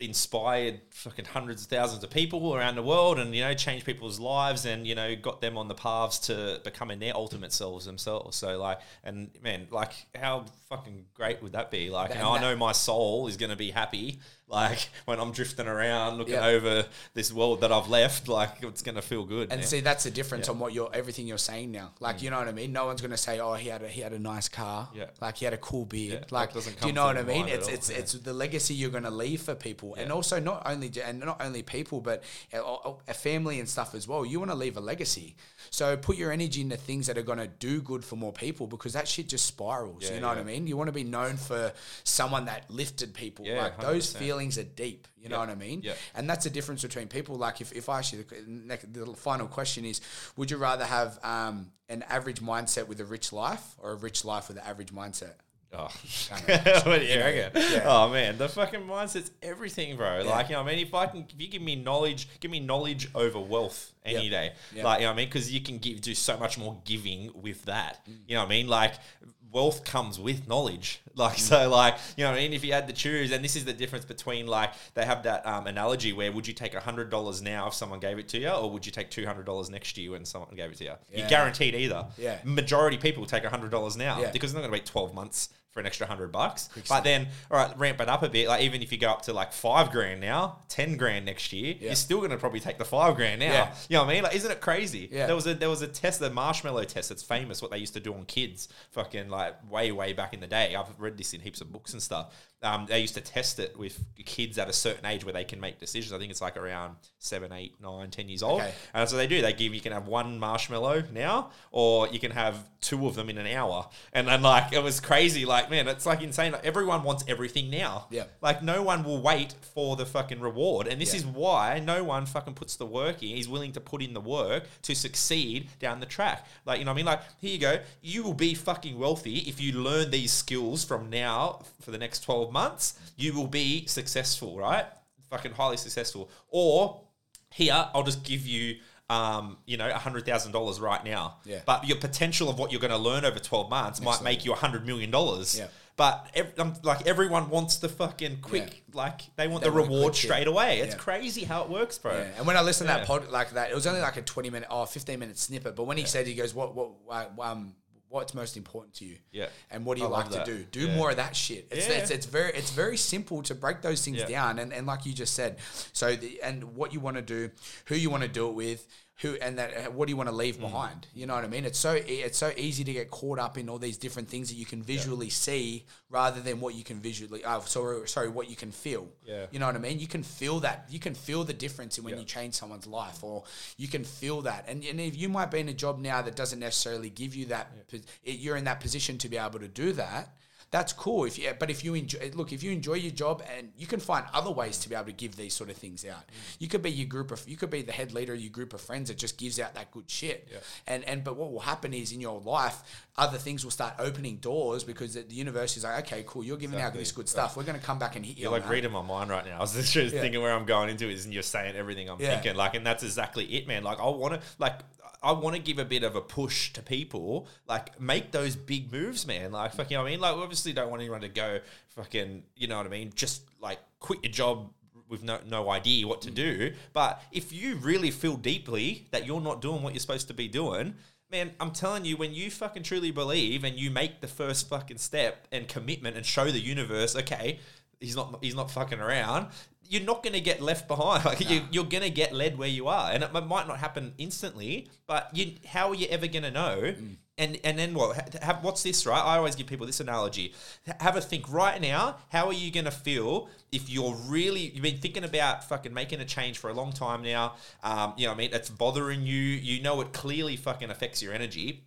inspired fucking hundreds of thousands of people around the world, and you know, changed people's lives, and you know, got them on the paths to becoming their ultimate selves themselves. So, like, and man, like, how fucking great would that be? Like, you And I know my soul is going to be happy. Like when I'm drifting around, looking Yeah. over this world that I've left, like it's going to feel good. And man. see, that's the difference on what you're everything you're saying now. Like, mm. you know what I mean? No one's gonna say, "Oh, he had a he had a nice car." Yeah. Like he had a cool beard. Yeah, like, do you know what I mean? It's it's yeah. it's the legacy you're gonna leave for people, and also not only and not only people, but a, a family and stuff as well. You want to leave a legacy, so put your energy into things that are gonna do good for more people because that shit just spirals. Yeah, you know what I mean? You want to be known for someone that lifted people. Yeah, like those 100%. feelings are deep. You know what I mean? Yeah. And that's the difference between people. Like, if, if I ask you the, the final question is, would you rather have um, an average mindset with a rich life or a rich life with an average mindset? Oh. what do you reckon? Yeah. Oh man, the fucking mindset's everything, bro. Like you know, what I mean, if I can, if you give me knowledge, give me knowledge over wealth any Yep. day. Yep. Like you know, what I mean, because you can give do so much more giving with that. Mm. You know, what I mean, like wealth comes with knowledge. Like Mm. so, like you know, what I mean, if you had to choose, and this is the difference between like they have that um, analogy where would you take hundred dollars now if someone gave it to you, or would you take two hundred dollars next year when someone gave it to you? Yeah. You're guaranteed either. Yeah. Majority people take hundred dollars now Yeah. because they're not going to wait twelve months for an extra hundred bucks. But then, all right, ramp it up a bit. Like even if you go up to like five grand now, ten grand next year, Yeah. you're still going to probably take the five grand now. Yeah. You know what I mean? Like, isn't it crazy? Yeah. There was a there was a test, the marshmallow test. That's famous. What they used to do on kids, fucking like way way back in the day. I've read this in heaps of books and stuff. Um, they used to test it with kids at a certain age where they can make decisions. I think it's like around seven, eight, nine, ten years old. Okay. And so they do. They give you can have one marshmallow now, or you can have two of them in an hour. And then like it was crazy. Like man, it's like insane. Like, everyone wants everything now. Yeah. Like no one will wait for the fucking reward, and this Yeah. is why no one fucking puts the work in. He's willing to put in the work to succeed down the track. Like you know what I mean? Like here you go. You will be fucking wealthy if you learn these skills from now for the next twelve months. You will be successful, right? Fucking highly successful. Or here, I'll just give you. Um, you know, hundred thousand dollars right now. Yeah. But your potential of what you're going to learn over twelve months might make you a hundred million dollars. Yeah. But ev- um, like everyone wants the fucking quick, Yeah. like they want They the want reward shit. straight away. It's Yeah. crazy how it works, bro. Yeah. And when I listened to that pod like that, it was only like a 20 minute or 15 minute snippet. But when he said, he goes, what, what, um, what's most important to you? Yeah. And what do you I like to do? Do Yeah. more of that shit. It's, Yeah. it's, it's very, it's very simple to break those things Yeah. down. And, and like you just said, so the, and what you want to do, who you want to do it with, who, and that, uh, what do you want to leave Mm. behind? You know what I mean? It's so, it's so easy to get caught up in all these different things that you can visually see rather than what you can visually, oh, sorry, sorry, what you can feel. Yeah. You know what I mean? You can feel that. You can feel the difference in when Yeah. you change someone's life, or you can feel that. And, and if you might be in a job now that doesn't necessarily give you that, it- you're in that position to be able to do that. That's cool. If you, but if you enjoy, look, if you enjoy your job, and you can find other ways to be able to give these sort of things out. Mm. You could be your group of, you could be the head leader of your group of friends that just gives out that good shit. Yeah. And and but what will happen is in your life, other things will start opening doors because the, universe is like, okay, cool, you're giving out this good stuff. We're going to come back and hit you. You're like that. reading my mind right now. I was just just Yeah. thinking where I'm going into is, and you're saying everything I'm Yeah. thinking. Like, and that's exactly it, man. Like, I want to, like, I want to give a bit of a push to people. Like, make those big moves, man. Like, fucking, you know I mean, like, obviously don't want anyone to go fucking, you know what I mean, just like quit your job with no, no idea what to do. But if you really feel deeply that you're not doing what you're supposed to be doing, man, I'm telling you, when you fucking truly believe and you make the first fucking step and commitment and show the universe, okay, he's not he's not fucking around. You're not going to get left behind. Like you, you're going to get led where you are, and it might not happen instantly. But you, how are you ever going to know? Mm. And and then what? Have, what's this? Right? I always give people this analogy. Have a think right now. How are you going to feel if you're really you've been thinking about fucking making a change for a long time now? Um, you know, what I mean, it's bothering you. You know, it clearly fucking affects your energy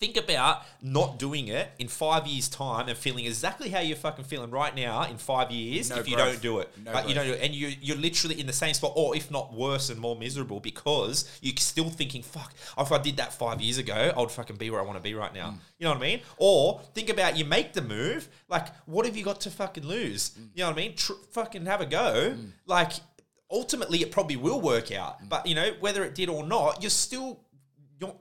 think about not doing it in five years' time and feeling exactly how you're fucking feeling right now in five years No if you don't do it. No you don't do it, and you you're literally in the same spot, or if not worse and more miserable, because you're still thinking, "Fuck, if I did that five years ago, I'd fucking be where I want to be right now." Mm. You know what I mean? Or think about you make the move, like what have you got to fucking lose? Mm. You know what I mean? Tr- fucking have a go, like. Ultimately, it probably will work out, Mm. but you know whether it did or not, you're still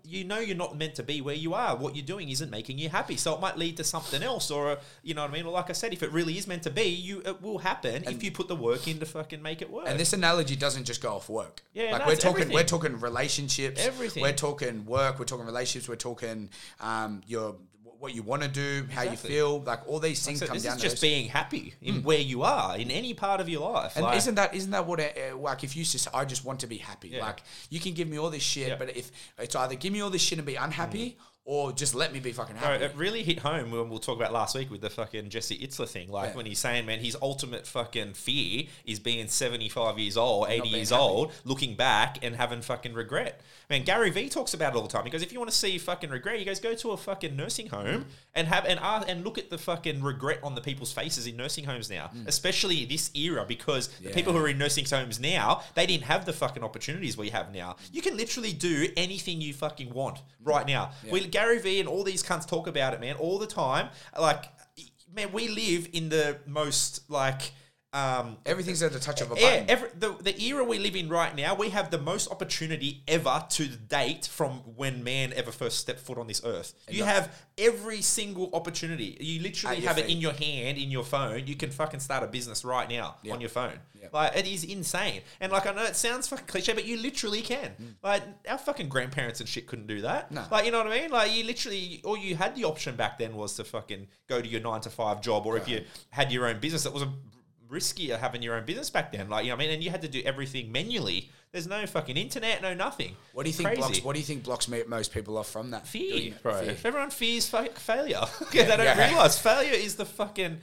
you know you're not meant to be where you are. What you're doing isn't making you happy. So it might lead to something else, or a, you know what I mean. Or like I said, if it really is meant to be, you it will happen if you put the work in to fucking make it work. And this analogy doesn't just go off work. Yeah, like no, we're talking, we're talking relationships. Everything. We're talking work. We're talking relationships. We're talking um, your what you want to do, how you feel. Like all these things so come this down is to just those- being happy in where you are in any part of your life. And Like- isn't that isn't that what uh, like if you just I just want to be happy. Yeah. Like you can give me all this shit, Yeah. Mm. but if it's either give me all this shit and be unhappy, or just let me be fucking happy. it really hit home when we'll talk about last week with the fucking Jesse Itzler thing. Like Yeah. when he's saying, man, his ultimate fucking fear is being 75 years old, 80 years happy. old, looking back and having fucking regret. Man, Gary Vee talks about it all the time. He goes, if you want to see fucking regret, he goes, go to a fucking nursing home and have and ask, and look at the fucking regret on the people's faces in nursing homes now, especially this era because the Mm. People who are in nursing homes now, they didn't have the fucking opportunities we have now. You can literally do anything you fucking want right now. We, Gary Vee and all these cunts talk about it, man, all the time. Like, man, we live in the most like um, Everything's at the touch of a yeah, button. every, the, the era we live in right now, we have the most opportunity ever to date from when man ever first stepped foot on this earth. You have every single opportunity. You literally have it in your hand, in your phone. You can fucking start a business right now on your phone. Yeah. Like it is insane. And like I know it sounds fucking cliche, but you literally can. Like our fucking grandparents and shit couldn't do that. Mm. No. Like you know what I mean? Like you literally, all you had the option back then was to fucking go to your nine to five job, or if you had your own business, it was a riskier having your own business back then. Like you know I mean? And you had to do everything manually. There's no fucking internet, no nothing. What do you think Crazy. blocks? What do you think blocks mo- most people off from that? Fear, bro. Fear. Everyone fears fa- failure, okay, they don't yeah. realize failure is the fucking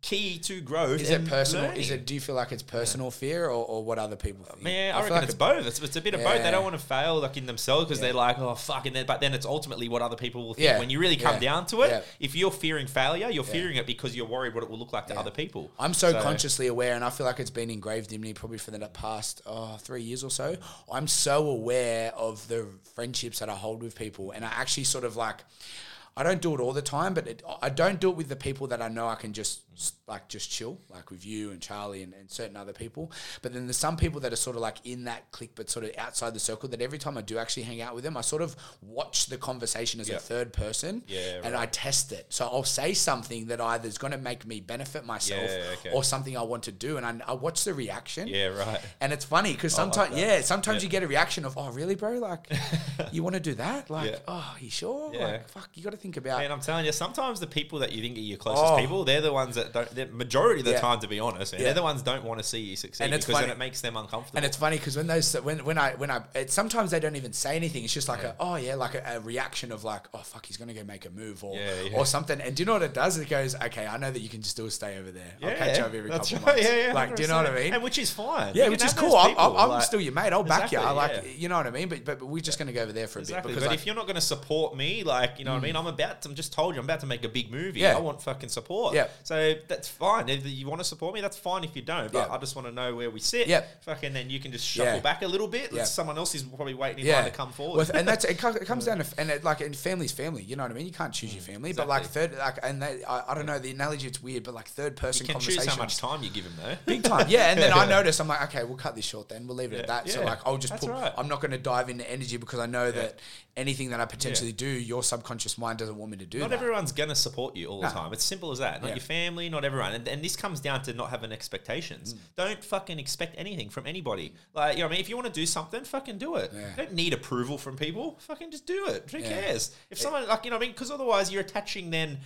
key to growth. Is it personal? learning. Is it? Do you feel like it's personal fear or, or what other people think? Yeah, I, feel reckon like it's it- both. It's, it's a bit of both. They don't want to fail like in themselves because Yeah. they're like, oh fuck, and then, but then it's ultimately what other people will think. Yeah. When you really come Yeah. down to it, Yeah. if you're fearing failure, you're fearing it because you're worried what it will look like to other people. I'm so, consciously aware, and I feel like it's been engraved in me probably for the past oh, three years or so. I'm so aware of the friendships that I hold with people, and I actually sort of like. I don't do it all the time, but it, I don't do it with the people that I know I can just like just chill, like with you and Charlie and, and certain other people. But then there's some people that are sort of like in that clique, but sort of outside the circle. That every time I do actually hang out with them, I sort of watch the conversation as Yeah. a third person, Yeah, and I test it. So I'll say something that either is going to make me benefit myself Yeah, okay. or something I want to do, and I, I watch the reaction. Yeah, right. And it's funny because sometimes, that. yeah, sometimes Yeah. you get a reaction of, "Oh, really, bro? Like, you want to do that? Like, oh, you sure? Yeah. Like, fuck, you got to think about." Man, I'm telling you, sometimes the people that you think are your closest Oh. people, they're the ones that don't. The majority of the Yeah. time, to be honest, man, Yeah. they're the ones that don't want to see you succeed And it's because then it makes them uncomfortable. And it's funny because when those when when I when I it, sometimes they don't even say anything. It's just like a oh yeah, like a, a reaction of like oh fuck, he's gonna go make a move or Yeah, yeah. or something. And do you know what it does? It goes okay, I know that you can just still stay over there. I'll catch you up every that's couple right. months. Yeah, yeah, like do you know what I 100%. mean? And which is fine. Yeah, You which can is have cool. I'm, people, I'm, I'm like- still your mate. I'll back you. I Exactly, like, yeah. you know what I mean. But, but but we're just gonna go over there for a Exactly. bit because But like, if you're not going to support me, like, you know what I mm. mean? I'm about to, I'm just told you, I'm about to make a big movie. Yeah. I want fucking support. Yeah. So that's fine. If you want to support me, that's fine if you don't. But Yeah. I just want to know where we sit. Yeah. Fucking then you can just shuffle Yeah. back a little bit. Yeah. Someone else is probably waiting in line to come forward. Well, and that's it, it comes down to and it, like and family's family. You know what I mean? You can't choose your mm. family, but like third, like and they, I, I don't know the analogy. It's weird, but like third person you can choose how much time you give them though. Big time, yeah. And then I notice I'm like, okay, we'll cut this short. Then we'll leave it at that. So like, I'll just That's put. right. I'm not going to dive into energy because I know that anything that I potentially do, your subconscious mind doesn't want me to do Not that. everyone's going to support you all the No. time. It's simple as that. Not your family, not everyone. And, and this comes down to not having expectations. Mm. Don't fucking expect anything from anybody. Like, you know what I mean? If you want to do something, fucking do it. Yeah. Don't need approval from people. Fucking just do it. Who Yeah. cares? If someone, like, you know what I mean? Because otherwise you're attaching then.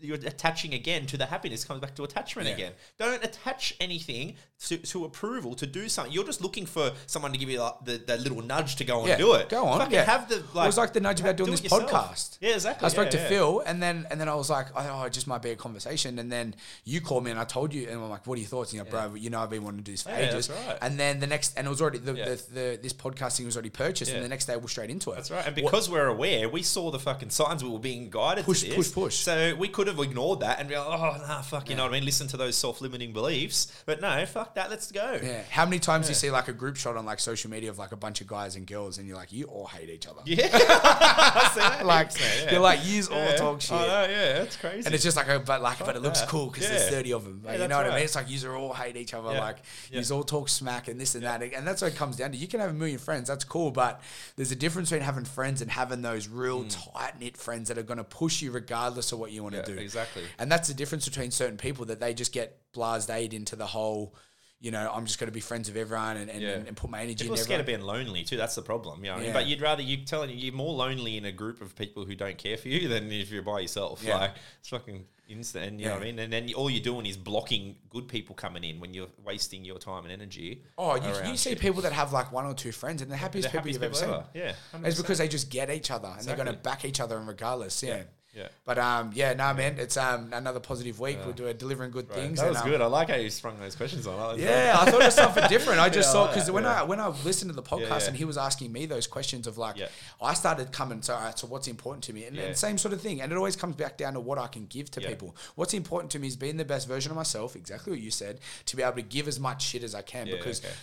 You're attaching again to the happiness comes back to attachment Yeah. again. Don't attach anything to, to approval to do something. You're just looking for someone to give you like, the, the little nudge to go and Yeah, do it. go on, Fucking yeah. have the It was like the nudge about doing do this yourself. podcast. Yeah, exactly. I spoke to. Phil, and then and then I was like, oh, it just might be a conversation. And then you called me, and I told you, and I'm like, what are your thoughts? And you're like, bro, you know, I've been wanting to do this for ages. that's right. And then the next, and it was already the, the, the this podcasting was already purchased, and the next day we're straight into it. That's right. And What- because we're aware, we saw the fucking signs we were being guided Push, to this. push, push. So we could have ignored that and be like, oh, nah, fuck, you know what I mean? Listen to those self-limiting beliefs. But no, fuck that. Let's go. Yeah. How many times do you see like a group shot on like social media of like a bunch of guys and girls, and you're like, you all hate each other. Yeah. I see that. Like Yeah. you're like, you all talk shit. I know, yeah, that's crazy. And it's just like, a, but like, but it looks that. cool because there's 30 of them. Like, you know what I mean? It's like, you all hate each other. Like, you all talk smack and this and that. And that's what it comes down to. You can have a million friends. That's cool. But there's a difference between having friends and having those real tight knit friends that are going to push you regardless of what you want to Mm. Do. exactly. And that's the difference between certain people that they just get blased into the whole, you know, I'm just going to be friends with everyone and, and, Yeah. and, put my energy People are in scared everyone. of being lonely too. That's the problem. You know what I mean? Yeah. But you'd rather you telling you you're more lonely in a group of people who don't care for you than if you're by yourself. Yeah. Like it's fucking instant. And you know Yeah. what I mean? And then all you're doing is blocking good people coming in when you're wasting your time and energy. Oh, you, you see people that have like one or two friends and the happiest The people happiest you've ever people seen. Yeah, It's 100%. because they just get each other and they're going to back each other and regardless. Yeah. Yeah. But um, yeah, no, man, it's um another positive week. We're doing delivering good Right. things. That was and, um, good. I like how you sprung those questions on. Yeah, I thought it was something different. I just Yeah, saw because when yeah. I when I listened to the podcast yeah. and he was asking me those questions of like, Yeah. I started coming. So, so what's important to me? And, Yeah. and same sort of thing. And it always comes back down to what I can give to Yeah. people. What's important to me is being the best version of myself. Exactly what you said. To be able to give as much shit as I can Yeah, because okay.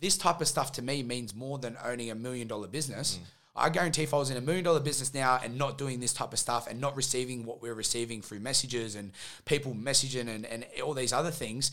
this type of stuff to me means more than owning a million dollar business. I guarantee if I was in a million dollar business now and not doing this type of stuff and not receiving what we're receiving through messages and people messaging and, and all these other things,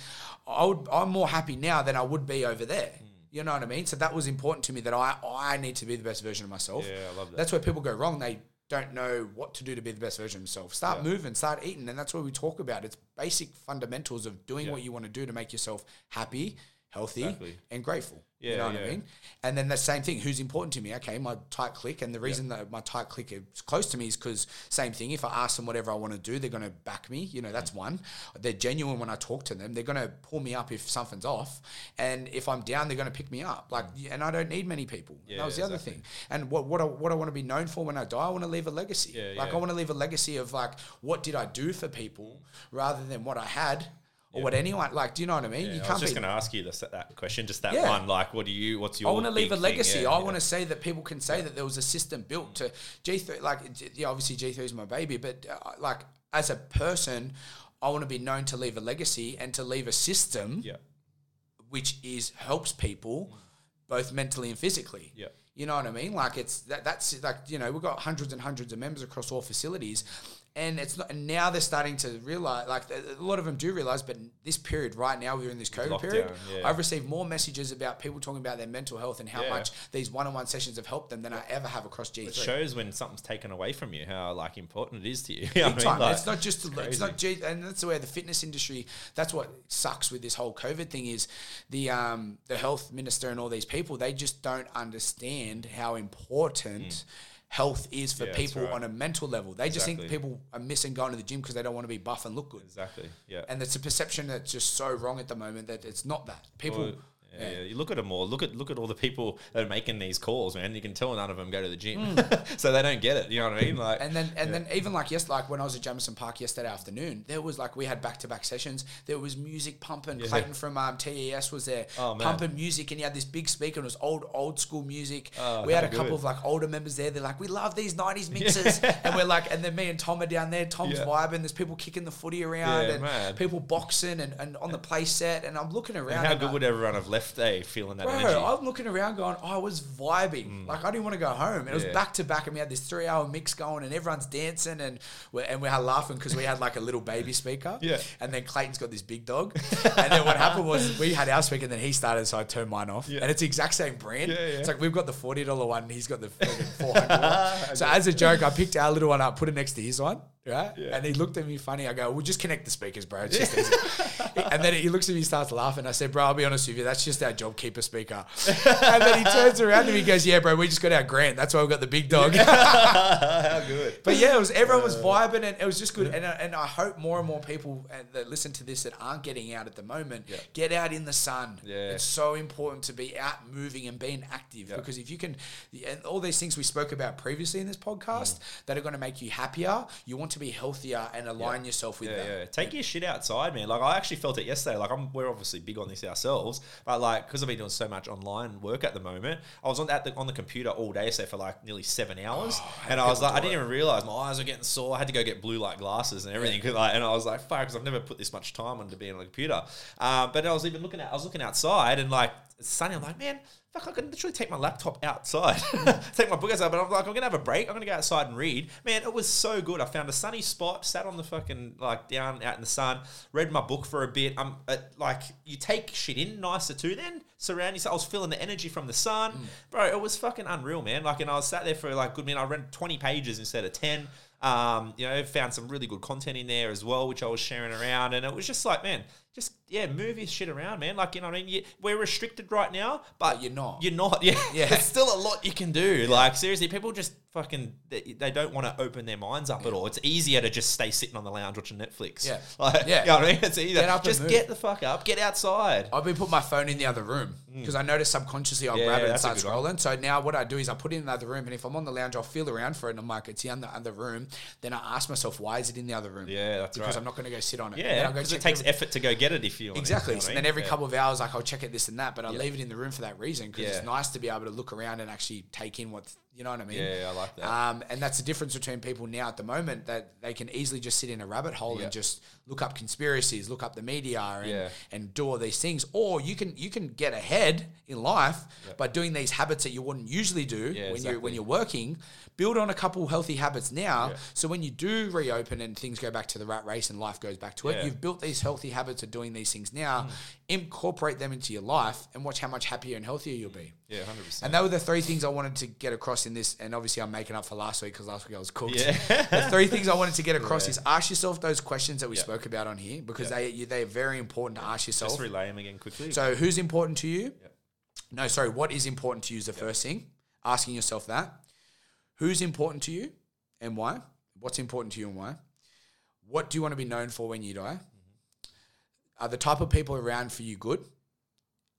I would, I'm more happy now than I would be over there. Hmm. You know what I mean? So that was important to me that I, I need to be the best version of myself. Yeah, I love that. That's where people go wrong. They don't know what to do to be the best version of themselves. Start moving, start eating, and that's what we talk about. It's basic fundamentals of doing Yeah. what you want to do to make yourself happy, healthy, Exactly. and grateful. You know what yeah. I mean? And then the same thing. Who's important to me? Okay, my tight clique, and the reason that my tight clique is close to me is because same thing. If I ask them whatever I want to do, they're going to back me. You know, that's Mm. one. They're genuine when I talk to them. They're going to pull me up if something's off, and if I'm down, they're going to pick me up. Like, and I don't need many people. Mm. Yeah, that was the other thing. And what what I, what I want to be known for when I die, I want to leave a legacy. Yeah, like yeah. I want to leave a legacy of like what did I do for people rather than what I had or what anyone like. Do you know what I mean? Yeah, you I was just going to ask you this, that question, just that Yeah. one. Like, what do you? What's your? I want to leave a legacy. Yeah, I yeah. want to say that people can say that there was a system built to G3. Like, yeah, obviously G3 is my baby, but uh, like as a person, I want to be known to leave a legacy and to leave a system Yeah, which is helps people both mentally and physically. Yeah. You know what I mean? Like it's that that's like you know we've got hundreds and hundreds of members across all facilities, and it's not. And now they're starting to realize, like a lot of them do realize, but this period right now we're in this COVID Lockdown, period. yeah. I've received more messages about people talking about their mental health and how Yeah. much these one-on-one sessions have helped them than I ever have across G3. it shows when something's taken away from you how like important it is to you. Big I time. mean? Like, it's not just it's crazy. not G, and that's where the fitness industry. That's what sucks with this whole COVID thing is the um the health minister and all these people they just don't understand how important. Health is for. Yeah, people right. on a mental level. They just think people are missing going to the gym because they don't want to be buff and look good. exactly. Yeah. And it's a perception that's just so wrong at the moment that it's not that. People, Well, yeah, yeah. You look at them all. Look at look at all the people that are making these calls, man. You can tell none of them go to the gym, so they don't get it. You know what I mean? Like, Mm. And then and then even like yes, like when I was at Jamison Park yesterday afternoon, there was like we had back to back sessions. There was music pumping. Yeah. Clayton from um, TES was there Oh, pumping music, and he had this big speaker. and It was old old school music. Oh, we had a couple good. of like older members there. They're like, we love these '90s mixes, and we're like, and then me and Tom are down there. Tom's Yeah. vibing. There's people kicking the footy around, Yeah, and man. people boxing, and, and on the play set. And I'm looking around. and how and good I- would everyone have left day feeling that Bro, energy? I'm looking around going, I was vibing. Like, I didn't want to go home. And it was Mm. Yeah. back to back, and we had this three hour mix going, and everyone's dancing, and we're, and we had laughing because we had like a little baby speaker. Yeah. And then Clayton's got this big dog. and then what happened was we had our speaker, and then he started, so I turned mine off. Yeah. And it's the exact same brand. Yeah, yeah. It's like we've got the $40 one, and he's got the fucking $400 one. So, as a joke, I picked our little one up, put it next to his one. Right, Yeah. and he looked at me funny. I go, "We'll just connect the speakers, bro. It's just easy." and then he looks at me, starts laughing. I said, "Bro, I'll be honest with you. That's just our JobKeeper speaker." and then he turns around to me, goes, "Yeah, bro, we just got our grant. That's why we got the big dog." how good? But yeah, it was everyone was vibing and it was just good. And, I- and I hope more and more people uh, that listen to this that aren't getting out at the moment Yeah. get out in the sun. Yeah. It's so important to be out moving and being active Yeah. because if you can, and all these things we spoke about previously in this podcast Mm. that are going to make you happier, you want to be healthier and align yourself with Yeah, that. yeah. Take your shit outside, man. Like I actually felt it yesterday. Like I'm, we're obviously big on this ourselves, but like because I've been doing so much online work at the moment, I was on at the on the computer all day, say for like nearly seven hours, Oh, and I was like, I didn't even realize my eyes were getting sore. I had to go get blue light glasses and everything, like, and I was like, fuck, because I've never put this much time into being on the computer. Um, but I was even looking at, I was looking outside and like it's sunny. I'm like, man. Fuck, I can literally take my laptop outside, take my book outside, but I'm like, I'm gonna have a break. I'm gonna go outside and read. Man, it was so good. I found a sunny spot, sat on the fucking like down out in the sun, read my book for a bit. I'm uh, like, you take shit in nicer too. Then surround yourself. I was feeling the energy from the sun, bro. It was fucking unreal, man. Like, and I was sat there for like good minute. I read 20 pages instead of 10. Um, you know, found some really good content in there as well, which I was sharing around, and it was just like, man, just yeah, move your shit around, man. Like, you know what I mean? You, we're restricted right now, but But you're not. you're not. Yeah. Yeah. There's still a lot you can do. Like, seriously, people just fucking, they, they don't want to open their minds up at all. It's easier to just stay sitting on the lounge watching Netflix. Yeah. Like, Yeah. You know what I mean? It's easier. Get just get the fuck up, get outside. I've been putting my phone in the other room because I noticed subconsciously I'll Mm. Yeah, grab it and start good one. scrolling. So now what I do is I put it in the other room, and if I'm on the lounge, I'll feel around for it, and I'm like, it's in the other room. Then I ask myself, why is it in the other room? Yeah, that's right. because right. I'm not going to go sit on it. Yeah, because it takes effort to go get it if you want Exactly. It, you know so what then every Yeah. couple of hours, like I'll check it this and that, but I Yeah. leave it in the room for that reason because Yeah. it's nice to be able to look around and actually take in what's You know what I mean? Yeah, I like that. Um, and that's the difference between people now at the moment that they can easily just sit in a rabbit hole and just look up conspiracies, look up the media, and, and do all these things. Or you can you can get ahead in life by doing these habits that you wouldn't usually do when you when you're working. Build on a couple healthy habits now, Yeah. so when you do reopen and things go back to the rat race and life goes back to it, Yeah. Mm. you've built these healthy habits of doing these things now. Incorporate them into your life and watch how much happier and healthier you'll be. yeah, hundred percent. And that were the three things I wanted to get across in this. And obviously, I'm making up for last week because last week I was cooked. Yeah. the three things I wanted to get across Yeah. is ask yourself those questions that we Yeah. spoke about on here because Yeah. they you- they're very important to ask yourself. Just relay them again quickly. So, who's important to you? Yeah. No, sorry. What is important to you is the first thing. Asking yourself that. Who's important to you and why? What's important to you and why? What do you want to be known for when you die? Mm-hmm. Are the type of people around for you good?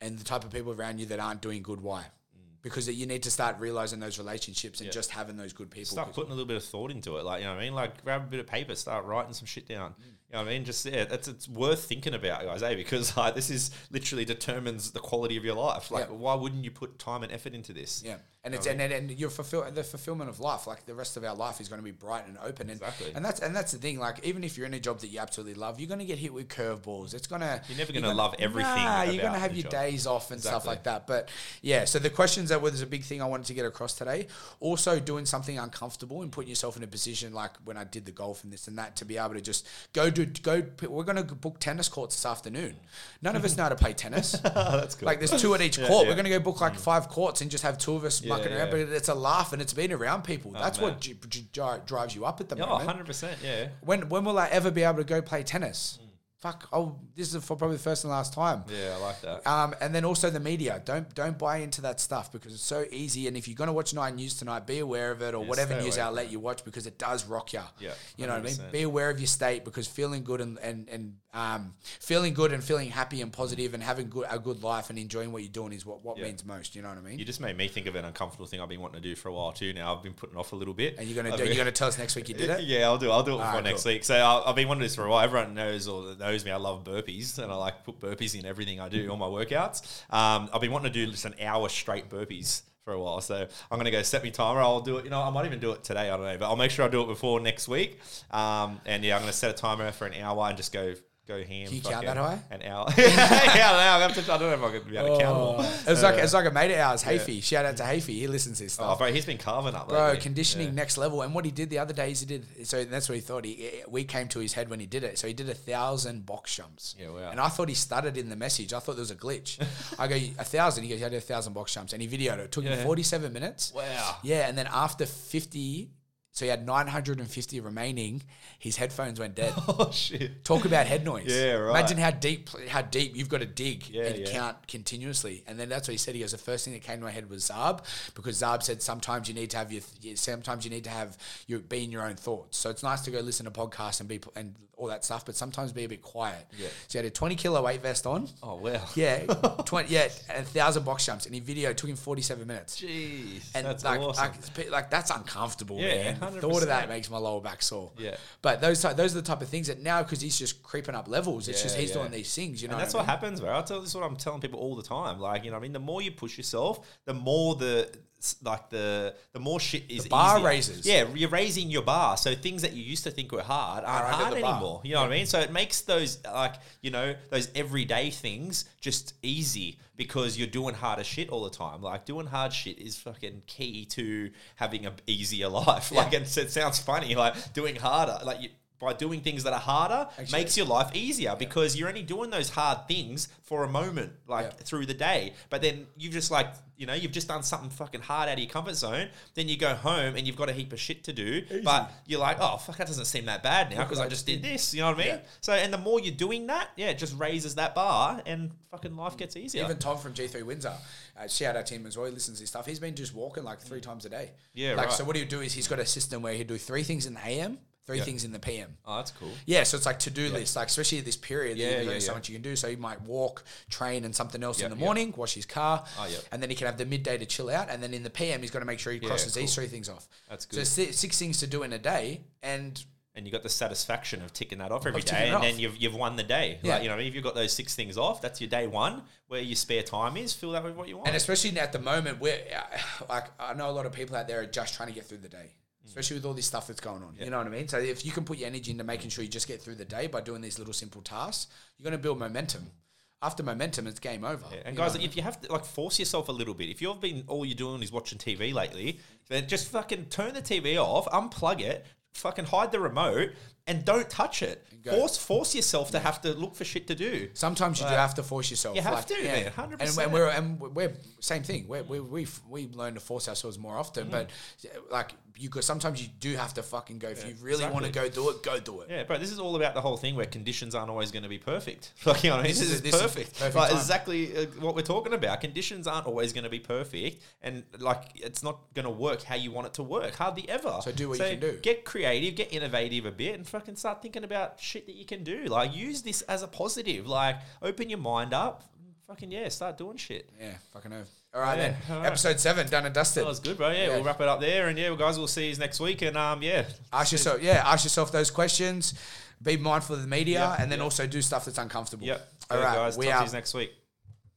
And the type of people around you that aren't doing good, why? Mm. Because you need to start realizing those relationships and Yeah. just having those good people. start putting a little bit of thought into it. Like, you know what I mean? Like, grab a bit of paper, start writing some shit down. Mm. You know what I mean? Just, yeah, that's, it's worth thinking about, guys, eh? Because, like, this is literally determines the quality of your life. Like, Yeah. why wouldn't you put time and effort into this? Yeah, and it's and, and, and your fulfill the fulfillment of life, like the rest of our life, is going to be bright and open, and Exactly. and that's and that's the thing. Like even if you're in a job that you absolutely love, you're going to get hit with curveballs. It's gonna You're never gonna love everything Nah, you're going to have your job. days off and stuff like that. But yeah, so the questions that was a big thing I wanted to get across today. Also, doing something uncomfortable and putting yourself in a position like when I did the golf and this and that to be able to just go do go. We're going to book tennis courts this afternoon. None of us know how to play tennis. that's cool. Like there's two at each Yeah, court. yeah. We're going to go book like mm. five courts and just have two of us Yeah, mucking around. But it's a laugh and it's being around people. Oh, that's man. what drives you up at the moment. 100%. Yeah. When when will I ever be able to go play tennis? Fuck! Oh, this is for probably the first and last time. Yeah, I like that. Um, and then also the media. Don't don't buy into that stuff because it's so easy. And if you're going to watch Nine News tonight, be aware of it or Yeah, whatever news outlet you watch because it does rock you. Yeah, you know what I mean. Be aware of your state because feeling good and and, and um, feeling good and feeling happy and positive and having good a good life and enjoying what you're doing is what, what Yeah. means most. You know what I mean? You just made me think of an uncomfortable thing I've been wanting to do for a while too. Now I've been putting off a little bit. and you're gonna do, you're gonna tell us next week you did it. Yeah, I'll do. I'll do it before Alright, next cool. week. So I, I've been wanting this for a while. Everyone knows or that knows me. I love burpees, and I like put burpees in everything I do, all my workouts. Um, I've been wanting to do just an hour straight burpees for a while. So I'm gonna go set me timer. I'll do it. You know, I might even do it today. I don't know, but I'll make sure I do it before next week. Um, and yeah, I'm gonna set a timer for an hour and just go. Go ham. Can you count that high? An hour. yeah, I don't know. I, have to, I don't know if I can be able to count. them oh, all. It was like uh, it's like a mate of ours, Hafey. Shout out to Hafey. He listens to this Oh, stuff. bro, he's been carving up, Bro, lately. conditioning Yeah. next level. And what he did the other day is he did. So that's what he thought. He eh, eh, we came to his head when he did it. So he did a thousand box jumps. Yeah, wow. And I thought he stuttered in the message. I thought there was a glitch. I go a thousand. He goes, yeah, I did a thousand box jumps, and he videoed it. It took him forty-seven minutes. Wow. Yeah, and then after fifty, so he had nine hundred and fifty remaining. His headphones went dead. Oh shit. Talk about head noise. Yeah, right. Imagine how deep how deep you've got to dig Yeah, and yeah. count continuously. And then that's what he said. He goes, the first thing that came to my head was Zarb, because Zarb said sometimes you need to have your sometimes you need to have your be in your own thoughts. So it's nice to go listen to podcasts and be and all that stuff, but sometimes be a bit quiet. Yeah. So he had a twenty kilo weight vest on. Oh wow. Yeah, twenty. Yeah, a thousand box jumps, and he video took him forty seven minutes. Jeez. And that's like, awesome. like, like that's uncomfortable, Yeah, man. The thought of that 100%. makes my lower back sore. Yeah. But those ty- those are the type of things that now because he's just creeping up levels. It's Yeah, just he's yeah. doing these things. You know, and that's what, what, happens, bro. I tell this is what I'm telling people all the time. Like, you know, what I mean, the more you push yourself, the more the like the the more shit is bar easier. raises. Yeah, you're raising your bar. So things that you used to think were hard aren't hard the anymore. You know what I mean? So it makes those like you know those everyday things just easy because you're doing harder shit all the time. Like doing hard shit is fucking key to having a easier life. Like it, it sounds funny, like doing harder, like you. By doing things that are harder Actually- makes your life easier because you're only doing those hard things for a moment, like Yeah. through the day. But then you've just like, you know, you've just done something fucking hard out of your comfort zone. Then you go home and you've got a heap of shit to do. But you're like, oh, fuck, that doesn't seem that bad now because I just did this. You know what I mean? Yeah. So, and the more you're doing that, yeah, it just raises that bar and fucking life gets easier. Even Tom from G3 Windsor, uh, shout out to him as well. He listens to this stuff. He's been just walking like three times a day. Yeah, Like, right. so what he'll do is he's got a system where he'll do three things in the AM, three things in the PM. oh, that's cool. Yeah, so it's like to do list, like especially at this period, Yeah, there's yeah, so yeah. much you can do. So you might walk, train, and something else in the morning, wash his car, Oh, yeah. and then he can have the midday to chill out, and then in the PM he's got to make sure he crosses these three things off. That's good. So six things to do in a day, and and you got the satisfaction of ticking that off every ticking day, and off. then you've you've won the day. Yeah. Like you know, if you've got those six things off, that's your day one. Where your spare time is, fill that with what you want. And especially at the moment, where uh, like I know a lot of people out there are just trying to get through the day, especially with all this stuff that's going on. You know what I mean? So if you can put your energy into making sure you just get through the day by doing these little simple tasks, you're going to build momentum. After momentum, it's game over. Yeah, and guys, mean? if you have to like force yourself a little bit, if you've been all you're doing is watching TV lately, then just fucking turn the TV off, unplug it, fucking hide the remote, and don't touch it. Force force yourself to have to look for shit to do. Sometimes you do have to force yourself. You have to, man, 100%. and we're and we're same thing. We're, we we we learn to force ourselves more often, Mm-hmm. but like you could sometimes you do have to fucking go. If you really want to go do it, go do it. Yeah, bro, this is all about the whole thing where conditions aren't always going to be perfect. Like, you know, what I mean? This this, is- is, this is perfect. perfect like, time. exactly uh, what we're talking about. Conditions aren't always going to be perfect, and like it's not going to work how you want it to work. Hardly ever. So do what you can do. Get creative, get innovative a bit, and fucking start thinking about shit that you can do. Like, use this as a positive. Like, open your mind up. Fucking yeah, start doing shit. Yeah, fucking know. All right Yeah, then, all right. episode seven done and dusted. That was good, bro. Yeah, Yeah. we'll wrap it up there, and yeah, well, guys, we'll see you next week. And um, yeah, Ask yourself, yeah, ask yourself those questions. Be mindful of the media, Yeah, and then yeah. also do stuff that's uncomfortable. yep. All Good, right, guys. we Talk to out. you next week.